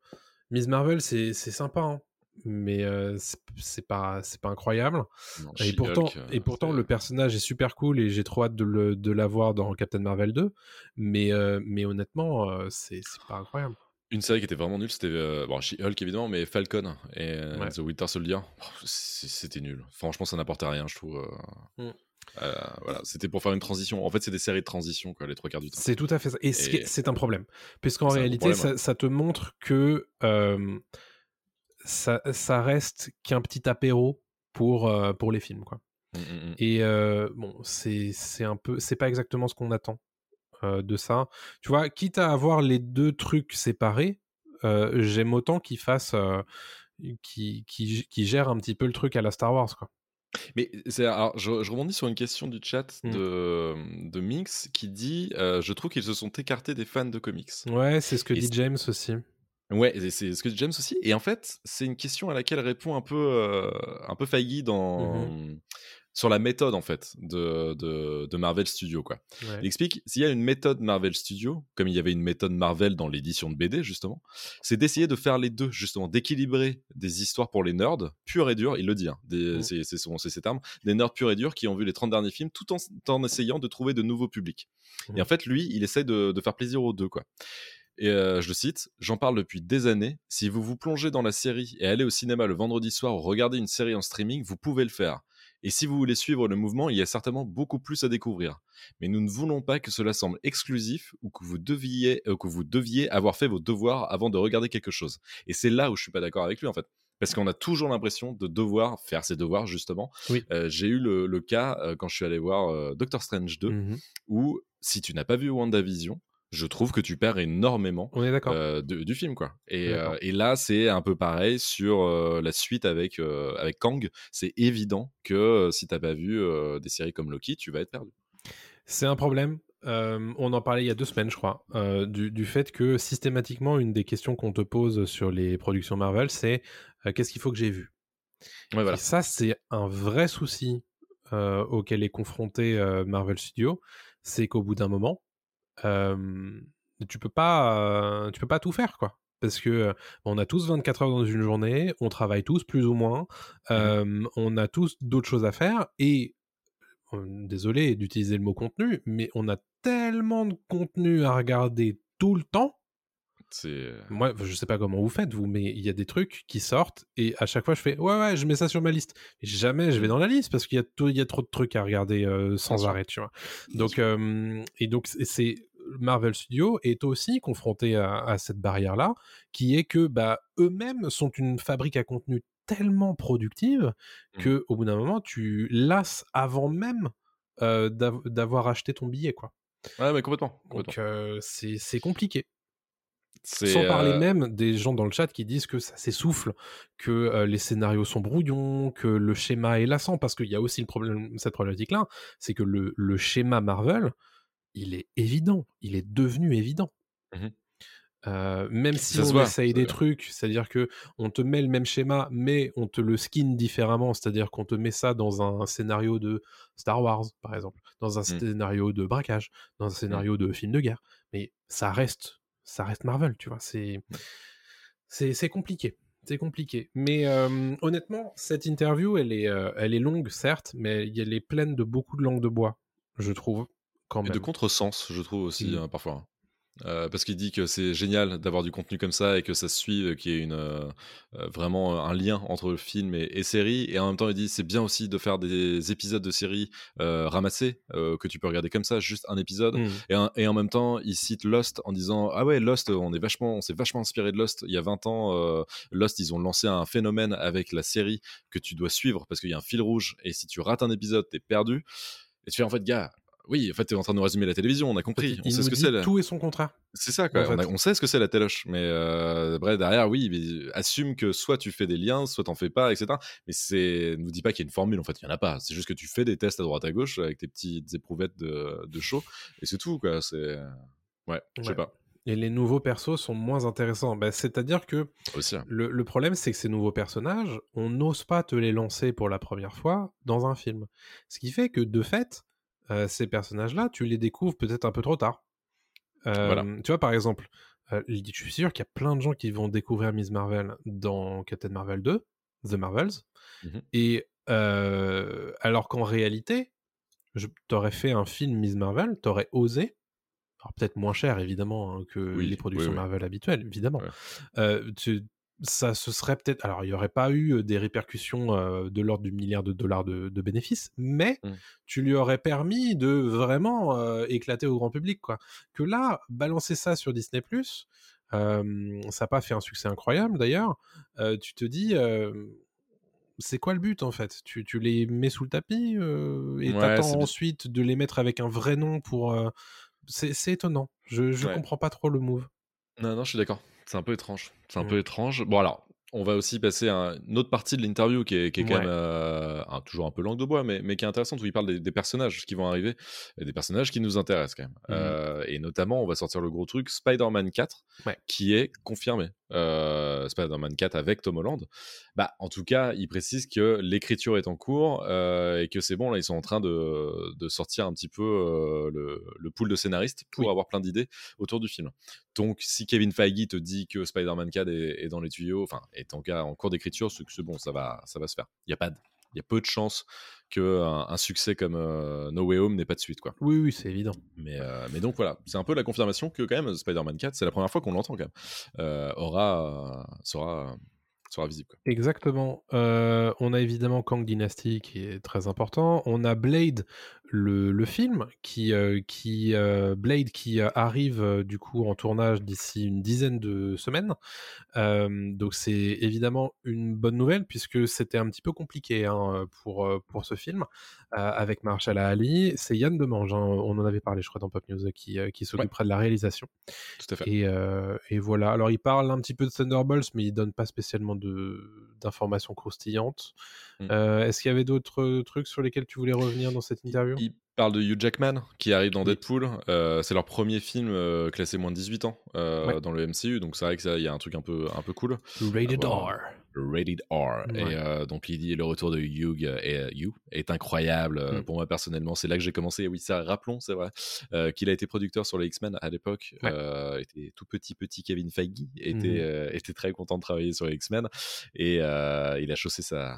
Miss Marvel, c'est sympa, hein. mais euh, c'est- pas, pas incroyable. Non, Et pourtant, et pourtant le personnage est super cool et j'ai trop hâte de le, de l'avoir dans Captain Marvel 2. Mais, euh, mais honnêtement, euh, c'est pas incroyable. Une série qui était vraiment nulle, c'était bon, She-Hulk évidemment, mais Falcon et Ouais. The Winter Soldier, c'était nul. Franchement, ça n'apportait rien, je trouve. Mm. Euh, voilà, c'était pour faire une transition. En fait, c'est des séries de transition, quoi, les trois quarts du temps. C'est tout à fait ça. Et, c'est un problème. Puisqu'en réalité, problème, ça, ça te montre que euh, ça, ça reste qu'un petit apéro pour, euh, pour les films. Quoi. Mm, mm, mm. Et bon, c'est un peu, c'est pas exactement ce qu'on attend de ça. Tu vois, quitte à avoir les deux trucs séparés, j'aime autant qu'ils fassent, qui qui qui gèrent un petit peu le truc à la Star Wars, quoi. Mais c'est, alors, je, je rebondis sur une question du chat Mm. de, de Mix qui dit euh, Je trouve qu'ils se sont écartés des fans de comics. Ouais, c'est ce que Et dit James aussi. Ouais, c'est ce que dit James aussi. Et en fait, c'est une question à laquelle répond un peu, euh, un peu dans, Mm-hmm. Sur la méthode en fait de, de, de Marvel Studios. Quoi. Ouais. Il explique s'il y a une méthode Marvel Studios, comme il y avait une méthode Marvel dans l'édition de BD justement, c'est d'essayer de faire les deux justement, d'équilibrer des histoires pour les nerds purs et durs. Il le dit, hein, Mm. c'est c'est son- c'est ses termes, des nerds purs et durs qui ont vu les 30 derniers films, tout en, en essayant de trouver de nouveaux publics. Et en fait, lui, il essaye de, de faire plaisir aux deux, quoi. Et euh, je le cite, j'en parle depuis des années. Si vous vous plongez dans la série et allez au cinéma le vendredi soir ou regarder une série en streaming, vous pouvez le faire. Et si vous voulez suivre le mouvement, il y a certainement beaucoup plus à découvrir. Mais nous ne voulons pas que cela semble exclusif ou que vous deviez, euh, que vous deviez avoir fait vos devoirs avant de regarder quelque chose. Et c'est là où je suis pas d'accord avec lui en fait. Parce qu'on a toujours l'impression de devoir faire ses devoirs justement. Oui. Euh, J'ai eu le, le cas euh, quand je suis allé voir euh, Doctor Strange 2 Mhm. où si tu n'as pas vu WandaVision, je trouve que tu perds énormément On est d'accord. euh, de- du film quoi. Et, euh, et là c'est un peu pareil sur euh, la suite avec avec Kang. C'est évident que si t'as pas vu des séries comme Loki, tu vas être perdu. C'est un problème. Euh, on en parlait il y a deux semaines, je crois, euh, du, du fait que systématiquement, une des questions qu'on te pose sur les productions Marvel, c'est euh, qu'est-ce qu'il faut que j'ai vu? Ouais voilà. Et ça, c'est un vrai souci auquel est confronté Marvel Studios, c'est qu'au bout d'un moment, euh, tu peux pas, euh, tu peux pas tout faire, quoi. Parce que on a tous 24 heures dans une journée, on travaille tous plus ou moins, euh, on a tous d'autres choses à faire et désolé d'utiliser le mot contenu, mais on a tellement de contenu à regarder tout le temps. C'est Moi, je sais pas comment vous faites, vous, mais il y a des trucs qui sortent et à chaque fois je fais ouais, ouais, je mets ça sur ma liste. Et jamais je vais dans la liste parce qu'il y, a tout- il y a trop de trucs à regarder euh, sans arrêt, tu vois. Donc, euh, et donc, c'est-. Marvel Studios est aussi confronté à, à cette barrière-là, qui est que bah, eux-mêmes sont une fabrique à contenu tellement productive Mhm. que au bout d'un moment, tu lasses avant même euh, d'av- d'avoir acheté ton billet, quoi. ouais mais complètement. complètement. Donc euh, c'est compliqué. Sans parler euh, même des gens dans le chat qui disent que ça s'essouffle, que euh, les scénarios sont brouillons, que le schéma est lassant, parce qu'il y a aussi le problème, cette problématique-là, c'est que le, le schéma Marvel, il est évident, il est devenu évident. Mhm. Euh, même si Ça on voit, essaye des trucs, c'est-à-dire que on te met le même schéma, mais on te le skin différemment, c'est-à-dire qu'on te met ça dans un scénario de Star Wars, par exemple, dans un Mm. scénario de braquage, dans un scénario de film de guerre, mais ça reste, ça reste Marvel, tu vois. C'est, c'est, c'est compliqué. C'est compliqué. Mais euh, honnêtement, cette interview, elle est, euh, elle est longue, certes, mais elle est pleine de beaucoup de langue de bois, je trouve, quand Et même. de contresens, je trouve aussi, hein, parfois. Euh, parce qu'il dit que c'est génial d'avoir du contenu comme ça et que ça se suive, qu'il y ait une, euh, euh, vraiment un lien entre le film et, et série. Et en même temps, il dit c'est bien aussi de faire des épisodes de série euh, ramassés euh, que tu peux regarder comme ça, juste un épisode. Mm. Et, un- et en même temps, il cite Lost en disant ah ouais Lost, on est vachement, on s'est vachement inspiré de Lost. Il y a 20 ans, euh, Lost, ils ont lancé un phénomène avec la série que tu dois suivre parce qu'il y a un fil rouge et si tu rates un épisode, t'es perdu. Et tu fais en fait gars. Oui, en fait, t'es en train de nous résumer la télévision, on a compris. Il on sait ce que c'est. la- tout et son contraire. c'est ça, quoi. En on, a- fait. on sait ce que c'est la téloche. Mais euh, bref, derrière, oui, mais assume que soit tu fais des liens, soit t'en fais pas, etc. Mais c'est, nous dis pas qu'il y a une formule, en fait, il y en a pas. C'est juste que tu fais des tests à droite à gauche avec tes petites éprouvettes de, de show. Et c'est tout, quoi. C'est. Ouais, je sais Ouais. pas. Et les nouveaux persos sont moins intéressants. Bah, C'est-à-dire que Aussi. hein. le, le problème, c'est que ces nouveaux personnages, on n'ose pas te les lancer pour la première fois dans un film. Ce qui fait que, de fait, euh, ces personnages-là, tu les découvres peut-être un peu trop tard. Euh, Voilà. Tu vois, par exemple, euh, je suis sûr qu'il y a plein de gens qui vont découvrir Miss Marvel dans Captain Marvel 2, The Marvels. Mhm. Et alors qu'en réalité, t'aurais fait un film Miss Marvel, t'aurais osé, alors peut-être moins cher évidemment hein, que Oui, les productions oui, oui. Marvel habituelles, évidemment. Ouais. Tu- ça se serait peut-être. Alors, il n'y aurait pas eu euh, des répercussions euh, de l'ordre du milliard de dollars de, de bénéfices, mais Mm. tu lui aurais permis de vraiment euh, éclater au grand public, quoi. Que là, balancer ça sur Disney ça n'a pas fait un succès incroyable d'ailleurs. euh, tu te dis. euh, c'est quoi le but en fait? Tu, tu les mets sous le tapis euh, et Ouais, t'attends ensuite de les mettre avec un vrai nom pour. euh, C'est c'est étonnant. Je, je Ouais. comprends pas trop le move. Non, non, je suis d'accord. C'est un peu étrange. C'est un Mm. peu étrange. Bon, alors, on va aussi passer à une autre partie de l'interview qui est, qui est quand même euh, un- toujours un peu langue de bois, mais, mais qui est intéressante, où il parle des, des personnages qui vont arriver, et des personnages qui nous intéressent quand même. Mhm. Euh, et notamment, on va sortir le gros truc, Spider-Man 4, Ouais. qui est confirmé. Euh, Spider-Man 4 avec Tom Holland. Bah, en tout cas, il précise que l'écriture est en cours euh, et que c'est bon, là, ils sont en train de, de sortir un petit peu euh, le, le pool de scénaristes pour Oui. avoir plein d'idées autour du film. Donc, si Kevin Feige te dit que Spider-Man 4 est, est dans les tuyaux, enfin, est en, cas, en cours d'écriture, c'est que c'est bon, ça va, ça va se faire. Il y a pas de- y a peu de chances qu'un un succès comme euh, No Way Home n'ait pas de suite, quoi. Oui, oui, c'est évident. Mais, euh, mais donc voilà, c'est un peu la confirmation que quand même Spider-Man 4, c'est la première fois qu'on l'entend quand même, euh, aura, sera, sera visible. Quoi. Exactement. On a évidemment Kang Dynasty qui est très important. On a Blade, le, le film, qui, euh, qui euh, Blade qui euh, arrive euh, du coup en tournage d'ici une dizaine de semaines. Donc c'est évidemment une bonne nouvelle puisque c'était un petit peu compliqué hein, pour, pour ce film avec Marshall Ali. C'est Yann Demange, hein, on en avait parlé je crois dans Pop News, qui, qui s'occupera de la réalisation. Tout à fait. Et, et voilà. Alors, il parle un petit peu de Thunderbolts, mais il donne pas spécialement de d'informations croustillantes. Mm. Euh, Est-ce qu'il y avait d'autres trucs sur lesquels tu voulais revenir dans cette interview? Il parle de Hugh Jackman qui arrive dans Oui. Deadpool. Euh, c'est leur premier film euh, classé moins de 18 ans euh, Ouais. dans le MCU, donc c'est vrai qu'il y a un truc un peu, un peu cool. Rated. R. Rated R. Ouais. Et donc il dit le retour de Hugh est, Hugh est incroyable Mm. pour moi personnellement. C'est là que j'ai commencé. Oui, ça rappelons, c'est vrai, qu'il a été producteur sur les X-Men à l'époque. Ouais. Était tout petit petit Kevin Feige était Mhm. euh, était très content de travailler sur les X-Men et il a chaussé sa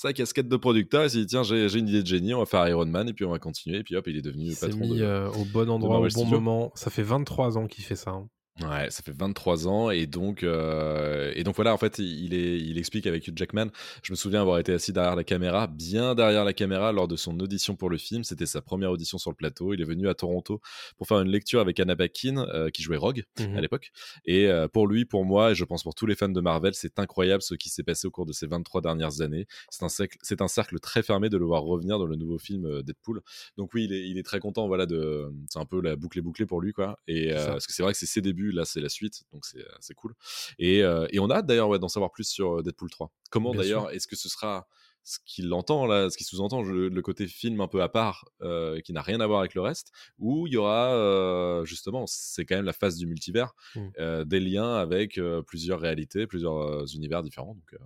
sa casquette de producteur. Il s'est dit tiens j'ai une idée de génie, on va faire Iron Man et puis on va continuer. Et puis hop, il est devenu Il s'est patron mis de, euh, au bon endroit, au bon moment. Ça fait 23 ans qu'il fait ça. hein. Ouais, ça fait 23 ans et donc euh, et donc voilà en fait il est il explique avec Hugh Jackman. Je me souviens avoir été assis derrière la caméra, bien derrière la caméra lors de son audition pour le film. C'était sa première audition sur le plateau. Il est venu à Toronto pour faire une lecture avec Anna Paquin euh, qui jouait Rogue Mhm. à l'époque. Et euh, pour lui, pour moi, et je pense pour tous les fans de Marvel, c'est incroyable ce qui s'est passé au cours de ces 23 dernières années. C'est un cercle, c'est un cercle très fermé de le voir revenir dans le nouveau film Deadpool. Donc oui, il est, il est très content. Voilà, de, c'est un peu la boucle est bouclée pour lui, quoi. Et parce que c'est vrai que c'est ses débuts, là, c'est la suite, donc c'est, euh, cool. Et, euh, et on a hâte, d'ailleurs ouais, d'en savoir plus sur euh, Deadpool 3. Comment d'ailleurs est-ce que ce sera ce qu'il entend là, ce qui sous-entend le, le côté film un peu à part, euh, qui n'a rien à voir avec le reste, où il y aura euh, justement, c'est quand même la phase du multivers, Mm. euh, des liens avec plusieurs réalités, plusieurs univers différents. Donc,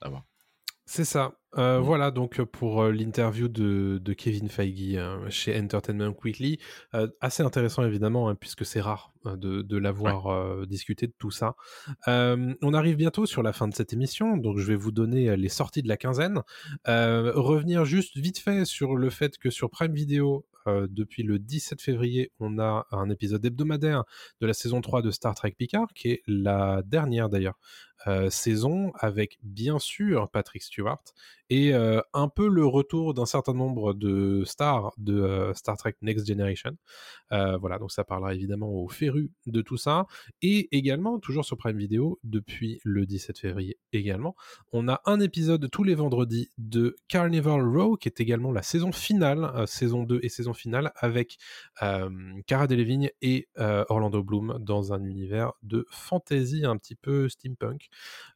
à voir. C'est ça. Euh, Mm. Voilà donc euh, pour euh, l'interview de, de Kevin Feige euh, chez Entertainment Weekly. Euh, assez intéressant évidemment, hein, puisque c'est rare euh, de, de l'avoir discuté de tout ça. On arrive bientôt sur la fin de cette émission, donc je vais vous donner les sorties de la quinzaine. Revenir juste vite fait sur le fait que sur Prime Video, euh, depuis le 17 février, on a un épisode hebdomadaire de la saison 3 de Star Trek Picard, qui est la dernière d'ailleurs saison, avec bien sûr Patrick Stewart et un peu le retour d'un certain nombre de stars de Star Trek Next Generation. Voilà, donc ça parlera évidemment aux férus de tout ça. Et également, toujours sur Prime Video, depuis le 17 février également, on a un épisode tous les vendredis de Carnival Row, qui est également la saison finale, euh, saison 2 et saison finale, avec euh, Cara Delevingne et euh, Orlando Bloom dans un univers de fantasy un petit peu steampunk.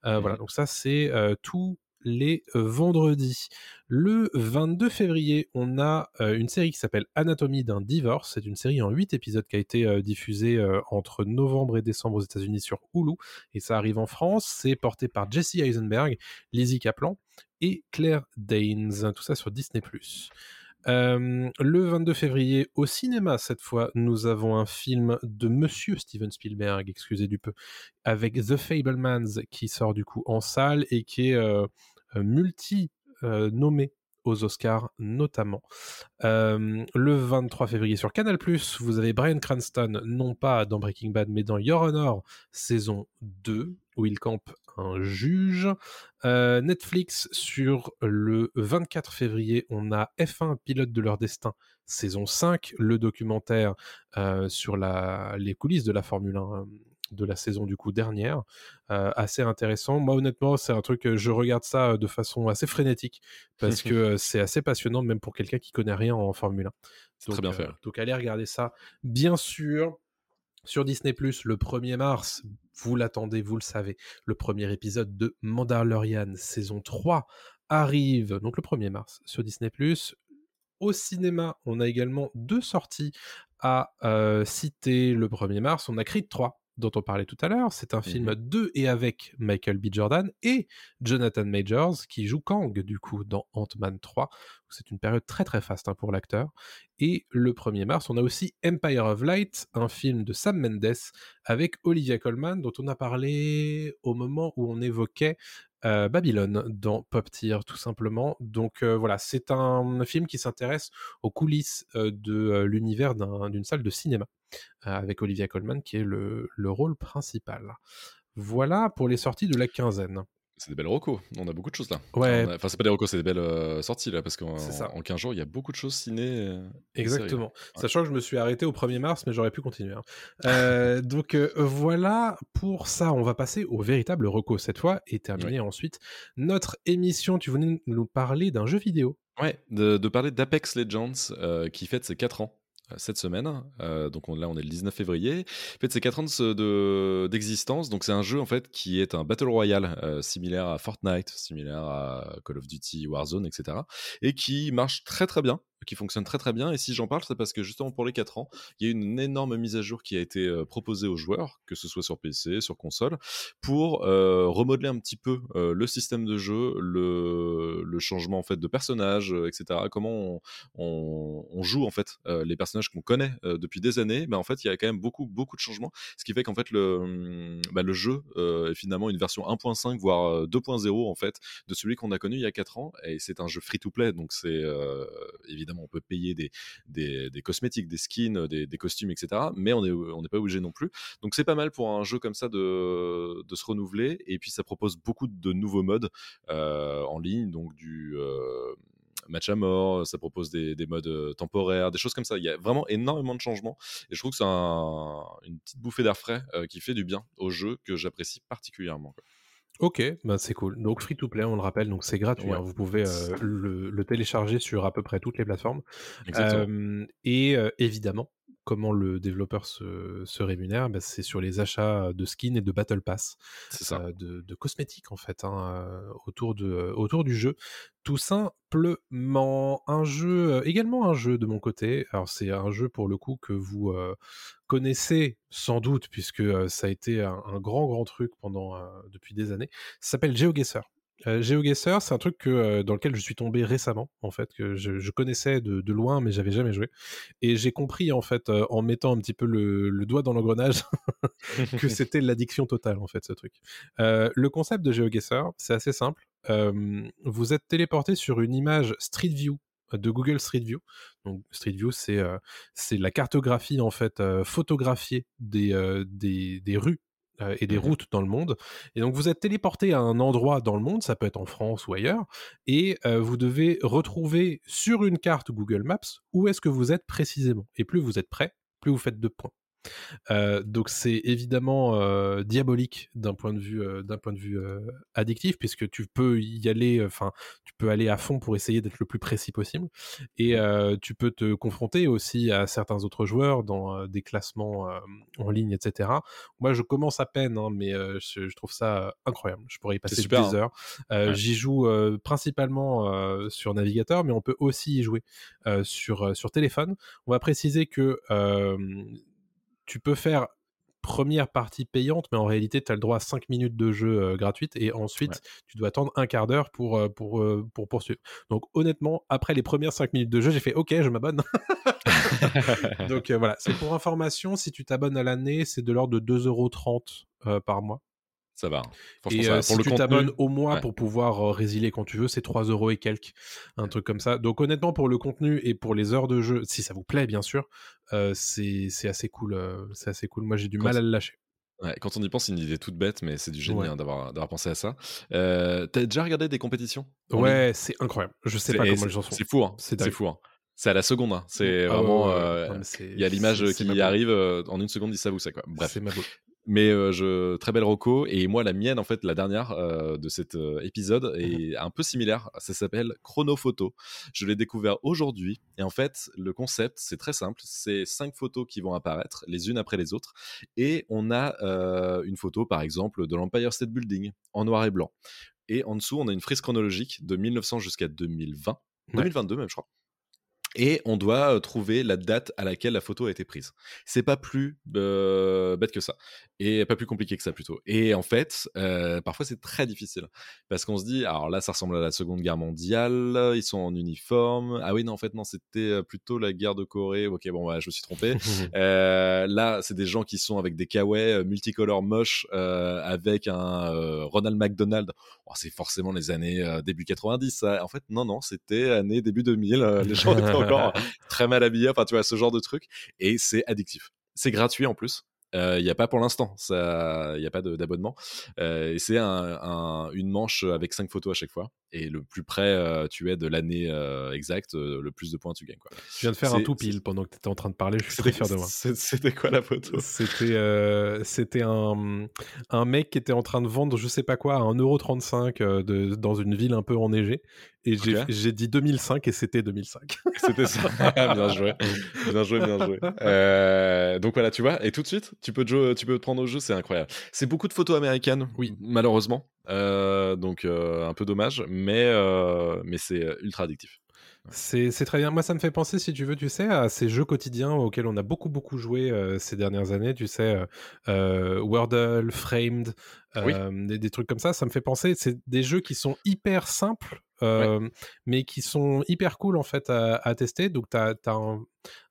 Voilà, donc ça c'est tous les vendredis. Le 22 février, on a une série qui s'appelle Anatomie d'un divorce. C'est une série en 8 épisodes qui a été diffusée entre novembre et décembre aux États-Unis sur Hulu. Et ça arrive en France. C'est porté par Jesse Eisenberg, Lizzie Kaplan et Claire Danes. Tout ça sur Disney. Euh, le 22 février, au cinéma, cette fois, nous avons un film de Monsieur Steven Spielberg, excusez du peu, avec The Fablemans qui sort du coup en salle et qui est euh, euh, multi nommé aux Oscars notamment. le 23 février sur Canal+, vous avez Brian Cranston, non pas dans Breaking Bad, mais dans Your Honor, saison 2, où il campe un juge. Netflix, sur le 24 février, on a F1 Pilote de leur destin, saison 5, le documentaire sur la, les coulisses de la Formule 1 de la saison du coup dernière. assez intéressant. Moi honnêtement, c'est un truc, je regarde ça de façon assez frénétique [LAUGHS] parce que c'est assez passionnant même pour quelqu'un qui connaît rien en Formule 1. Donc, très bien fait. donc allez regarder ça. Bien sûr, sur Disney ⁇ le 1er mars, vous l'attendez, vous le savez, le premier épisode de Mandalorian saison 3 arrive, donc le 1er mars, sur Disney ⁇ Au cinéma, on a également deux sorties à citer. Le 1er mars. On a Creed 3 dont on parlait tout à l'heure. C'est un film mmh de et avec Michael B. Jordan et Jonathan Majors qui joue Kang du coup dans Ant-Man 3. C'est une période très très faste hein, pour l'acteur. Et le 1er mars, on a aussi Empire of Light, un film de Sam Mendes avec Olivia Colman dont on a parlé au moment où on évoquait euh, Babylone dans Pop Tier tout simplement. Donc euh, voilà, c'est un film qui s'intéresse aux coulisses euh, de l'univers d'une salle de cinéma avec Olivia Colman qui est le, le rôle principal. Voilà pour les sorties de la quinzaine. C'est des belles recos. On a beaucoup de choses là. Ouais. Enfin, c'est pas des recos, c'est des belles euh, sorties là, parce qu'en en 15 jours, il y a beaucoup de choses ciné. Euh, Exactement. Sachant que je me suis arrêté au 1er mars, mais j'aurais pu continuer. Hein. Euh, [LAUGHS] donc voilà pour ça. On va passer au véritable reco cette fois et terminer ensuite notre émission. Tu venais nous parler d'un jeu vidéo. Ouais, de, de parler d'Apex Legends qui fête ses 4 ans. Euh, cette semaine. Euh, donc là, on est le 19 février. En fait, c'est 4 ans d'existence. donc c'est un jeu en fait qui est un battle royale euh, similaire à Fortnite, similaire à Call of Duty, Warzone, etc. Et qui marche très très bien qui fonctionne très très bien. Et si j'en parle, c'est parce que justement pour les 4 ans, il y a une énorme mise à jour qui a été proposée aux joueurs, que ce soit sur PC, sur console, pour remodeler un petit peu le système de jeu, le, le, changement en fait de personnages, etc. Comment on, joue en fait les personnages qu'on connaît depuis des années. Mais en fait, il y a quand même beaucoup beaucoup de changements, ce qui fait qu'en fait le, bah, le jeu est finalement une version 1.5 voire 2.0 en fait de celui qu'on a connu il y a 4 ans. Et c'est un jeu free to play, donc c'est évidemment on peut payer des, cosmétiques, des skins, des, costumes, etc. Mais on n'est pas obligé non plus. Donc c'est pas mal pour un jeu comme ça de, de, se renouveler. Et puis ça propose beaucoup de nouveaux modes euh, en ligne, donc du euh, match à mort, ça propose des, modes euh, temporaires, des choses comme ça. Il y a vraiment énormément de changements et je trouve que c'est une petite bouffée d'air frais qui fait du bien au jeu que j'apprécie particulièrement. Ok, bah c'est cool. Donc free to play, on le rappelle, donc c'est gratuit. Hein. vous pouvez euh, le, télécharger sur à peu près toutes les plateformes. et évidemment, comment le développeur se, rémunère, bah, c'est sur les achats de skins et de battle pass, de, cosmétiques en fait, hein, autour, de, autour du jeu. Tout simplement, un jeu, également un jeu de mon côté. Alors c'est un jeu pour le coup que vous connaissez sans doute puisque ça a été un, un, grand grand truc pendant depuis des années. Ça s'appelle GeoGuessr. Euh, GeoGuessr, c'est un truc que, dans lequel je suis tombé récemment, en fait, que je, connaissais de, loin, mais j'avais jamais joué. Et j'ai compris, en fait, en mettant un petit peu le, doigt dans l'engrenage, [LAUGHS] que [LAUGHS] c'était l'addiction totale, en fait, ce truc. le concept de GeoGuessr, c'est assez simple. vous êtes téléporté sur une image Street View de Google Street View. Donc Street View, c'est c'est la cartographie en fait photographiée des, des, des, rues euh, et des mmh routes dans le monde. Et donc vous êtes téléporté à un endroit dans le monde, ça peut être en France ou ailleurs, et euh, vous devez retrouver sur une carte Google Maps où est-ce que vous êtes précisément. Et plus vous êtes prêt, plus vous faites de points. Euh, donc c'est évidemment euh, diabolique d'un point de vue euh, d'un point de vue addictif puisque tu peux y aller enfin tu peux aller à fond pour essayer d'être le plus précis possible. Et tu peux te confronter aussi à certains autres joueurs dans des classements en ligne etc moi je commence à peine hein, mais je, trouve ça incroyable. Je pourrais y passer des hein. heures. J'y joue principalement sur navigateur mais on peut aussi y jouer sur sur téléphone. On va préciser que tu peux faire première partie payante, mais en réalité, tu as le droit à 5 minutes de jeu euh, gratuite et ensuite, tu dois attendre un quart d'heure pour, euh, pour, euh, pour poursuivre. Donc, honnêtement, après les premières 5 minutes de jeu, j'ai fait OK, je m'abonne. [LAUGHS] Donc, voilà, c'est pour information. Si tu t'abonnes à l'année, c'est de l'ordre de 2,30€ par mois. Ça va. hein. Et ça euh, Pour si le tu t'abonnes au mois ouais. pour pouvoir euh, résilier quand tu veux, c'est 3 euros et quelques, un truc comme ça. Donc honnêtement, pour le contenu et pour les heures de jeu, si ça vous plaît bien sûr, euh, c'est c'est assez cool. euh, c'est assez cool. Moi j'ai du Quand mal c'est- à le lâcher. Ouais, quand on y pense, c'est une idée toute bête, mais c'est du génie Ouais. hein, d'avoir pensé à ça. Euh, T'as déjà regardé des compétitions Ouais, c'est incroyable. Je sais C'est- pas comment c'est- les gens font. C'est fou, hein. C'est C'est fou. hein. C'est à la seconde. hein. C'est Ah ouais, vraiment. ouais, ouais. euh, Non, mais c'est- Il y a l'image c'est- c'est ma qui arrive euh, en une seconde, il ça ou ça quoi. Bref. Mais euh, je très belle roco et moi la mienne en fait la dernière euh, de cet euh, épisode est un peu similaire. Ça s'appelle Chronophoto. Je l'ai découvert aujourd'hui et en fait le concept c'est très simple. C'est cinq photos qui vont apparaître les unes après les autres et on a une photo par exemple de l'Empire State Building en noir et blanc et en dessous on a une frise chronologique de 1900 jusqu'à 2020, Ouais. 2022 même je crois. Et on doit trouver la date à laquelle la photo a été prise. C'est pas plus euh, bête que ça et pas plus compliqué que ça plutôt. Et en fait, euh, parfois c'est très difficile parce qu'on se dit, alors là ça ressemble à la Seconde Guerre mondiale, ils sont en uniforme. Ah oui non en fait non c'était plutôt la guerre de Corée. Ok bon bah, je me suis trompé. [LAUGHS] Euh, là c'est des gens qui sont avec des kawaii multicolores moches avec un Ronald McDonald. Oh, c'est forcément les années euh, début 90. ça. En fait non non c'était année début 2000. euh, les gens étaient encore [LAUGHS] très mal habillés. Enfin tu vois ce genre de truc et c'est addictif. C'est gratuit en plus. Il n'y a pas pour l'instant, il n'y a pas d'abonnement. Euh, et c'est un, un- une manche avec cinq photos à chaque fois. Et le plus près euh, tu es de l'année euh, exacte, euh, le plus de points tu gagnes. Quoi. Je viens de faire un tout pile pendant que tu étais en train de parler. Je suis très fier de moi. C'était quoi la photo? C'était euh, c'était un, un mec qui était en train de vendre je sais pas quoi à 1,35€ euh, de, dans une ville un peu enneigée. Et j'ai dit 2005 et c'était 2005. C'était ça. [LAUGHS] bien joué. Bien joué, bien joué. Euh, donc voilà, tu vois. Et tout de suite, tu peux te, jouer- tu peux te prendre au jeu, c'est incroyable. C'est beaucoup de photos américaines, Oui. malheureusement. Euh, donc euh, un peu dommage, mais, mais c'est ultra addictif. C'est très bien. Moi, ça me fait penser, si tu veux, tu sais, à ces jeux quotidiens auxquels on a beaucoup, beaucoup joué euh, ces dernières années. Tu sais, euh, euh, Wordle, Framed, Oui. des, des trucs comme ça. Ça me fait penser, c'est des jeux qui sont hyper simples, mais qui sont hyper cool, en fait, à, à tester. Donc, tu as, un,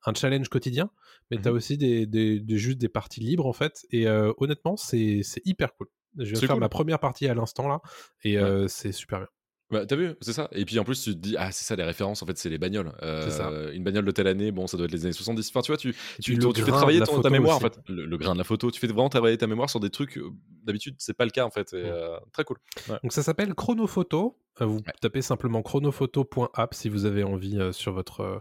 un challenge quotidien, mais tu as Mhm. aussi des, des, des- juste des parties libres, en fait. Et honnêtement, c'est hyper cool. Je viens de C'est faire cool. ma première partie à l'instant, là, et Ouais. c'est super bien. Bah, T'as vu, c'est ça. Et puis en plus, tu te dis, ah, c'est ça les références, en fait, c'est les bagnoles. Euh, C'est ça. Une bagnole de telle année, bon, ça doit être les années 70. Enfin, tu vois, tu, tu, tu- tu fais travailler ton- ta mémoire, aussi. en fait. Le, le grain de la photo, tu fais vraiment travailler ta mémoire sur des trucs, euh, d'habitude, c'est pas le cas, en fait. Et, Mm. euh, très cool. Ouais. Donc ça s'appelle Chronophoto. Euh, Vous Ouais. tapez simplement chronophoto.app si vous avez envie euh, sur votre, euh,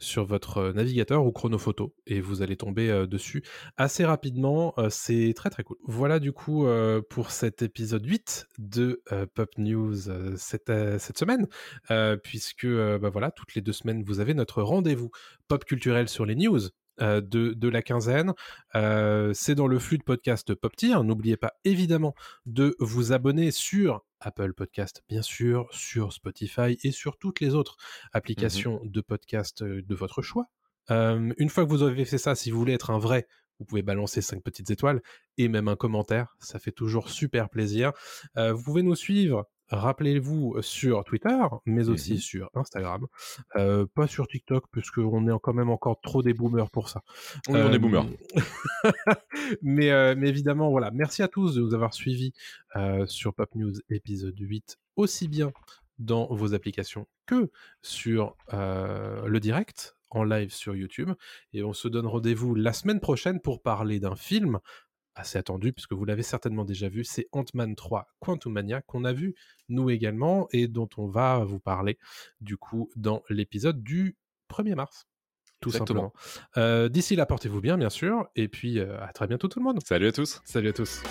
sur votre navigateur ou chronophoto et vous allez tomber euh, dessus assez rapidement. C'est très très cool. Voilà du coup pour cet épisode 8 de Pop News cette, cette semaine, puisque bah voilà, toutes les deux semaines vous avez notre rendez-vous pop culturel sur les news. Euh, de, de la quinzaine. Euh, c'est dans le flux de podcast Pop Tier. N'oubliez pas évidemment de vous abonner sur Apple Podcast, bien sûr, sur Spotify et sur toutes les autres applications de podcast euh, de votre choix. Euh, une fois que vous avez fait ça, si vous voulez être un vrai, vous pouvez balancer 5 petites étoiles et même un commentaire. Ça fait toujours super plaisir. Euh, vous pouvez nous suivre. Rappelez-vous sur Twitter, mais aussi Mhm. sur Instagram, Euh, pas sur TikTok, puisqu'on est quand même encore trop des boomers pour ça. Oui, on est Euh, boomer. [LAUGHS] mais, euh, mais évidemment, voilà. Merci à tous de nous avoir suivis sur Pop News épisode 8, aussi bien dans vos applications que sur le direct en live sur YouTube. Et on se donne rendez-vous la semaine prochaine pour parler d'un film assez attendu, puisque vous l'avez certainement déjà vu, c'est Ant-Man 3 Quantumania, qu'on a vu nous également, et dont on va vous parler du coup dans l'épisode du 1er mars. Tout Exactement. simplement. Euh, D'ici là, portez-vous bien, bien sûr, et puis euh, à très bientôt tout le monde. Salut à tous. Salut à tous.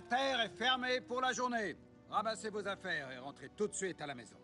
La terre est fermée pour la journée. Ramassez vos affaires et rentrez tout de suite à la maison.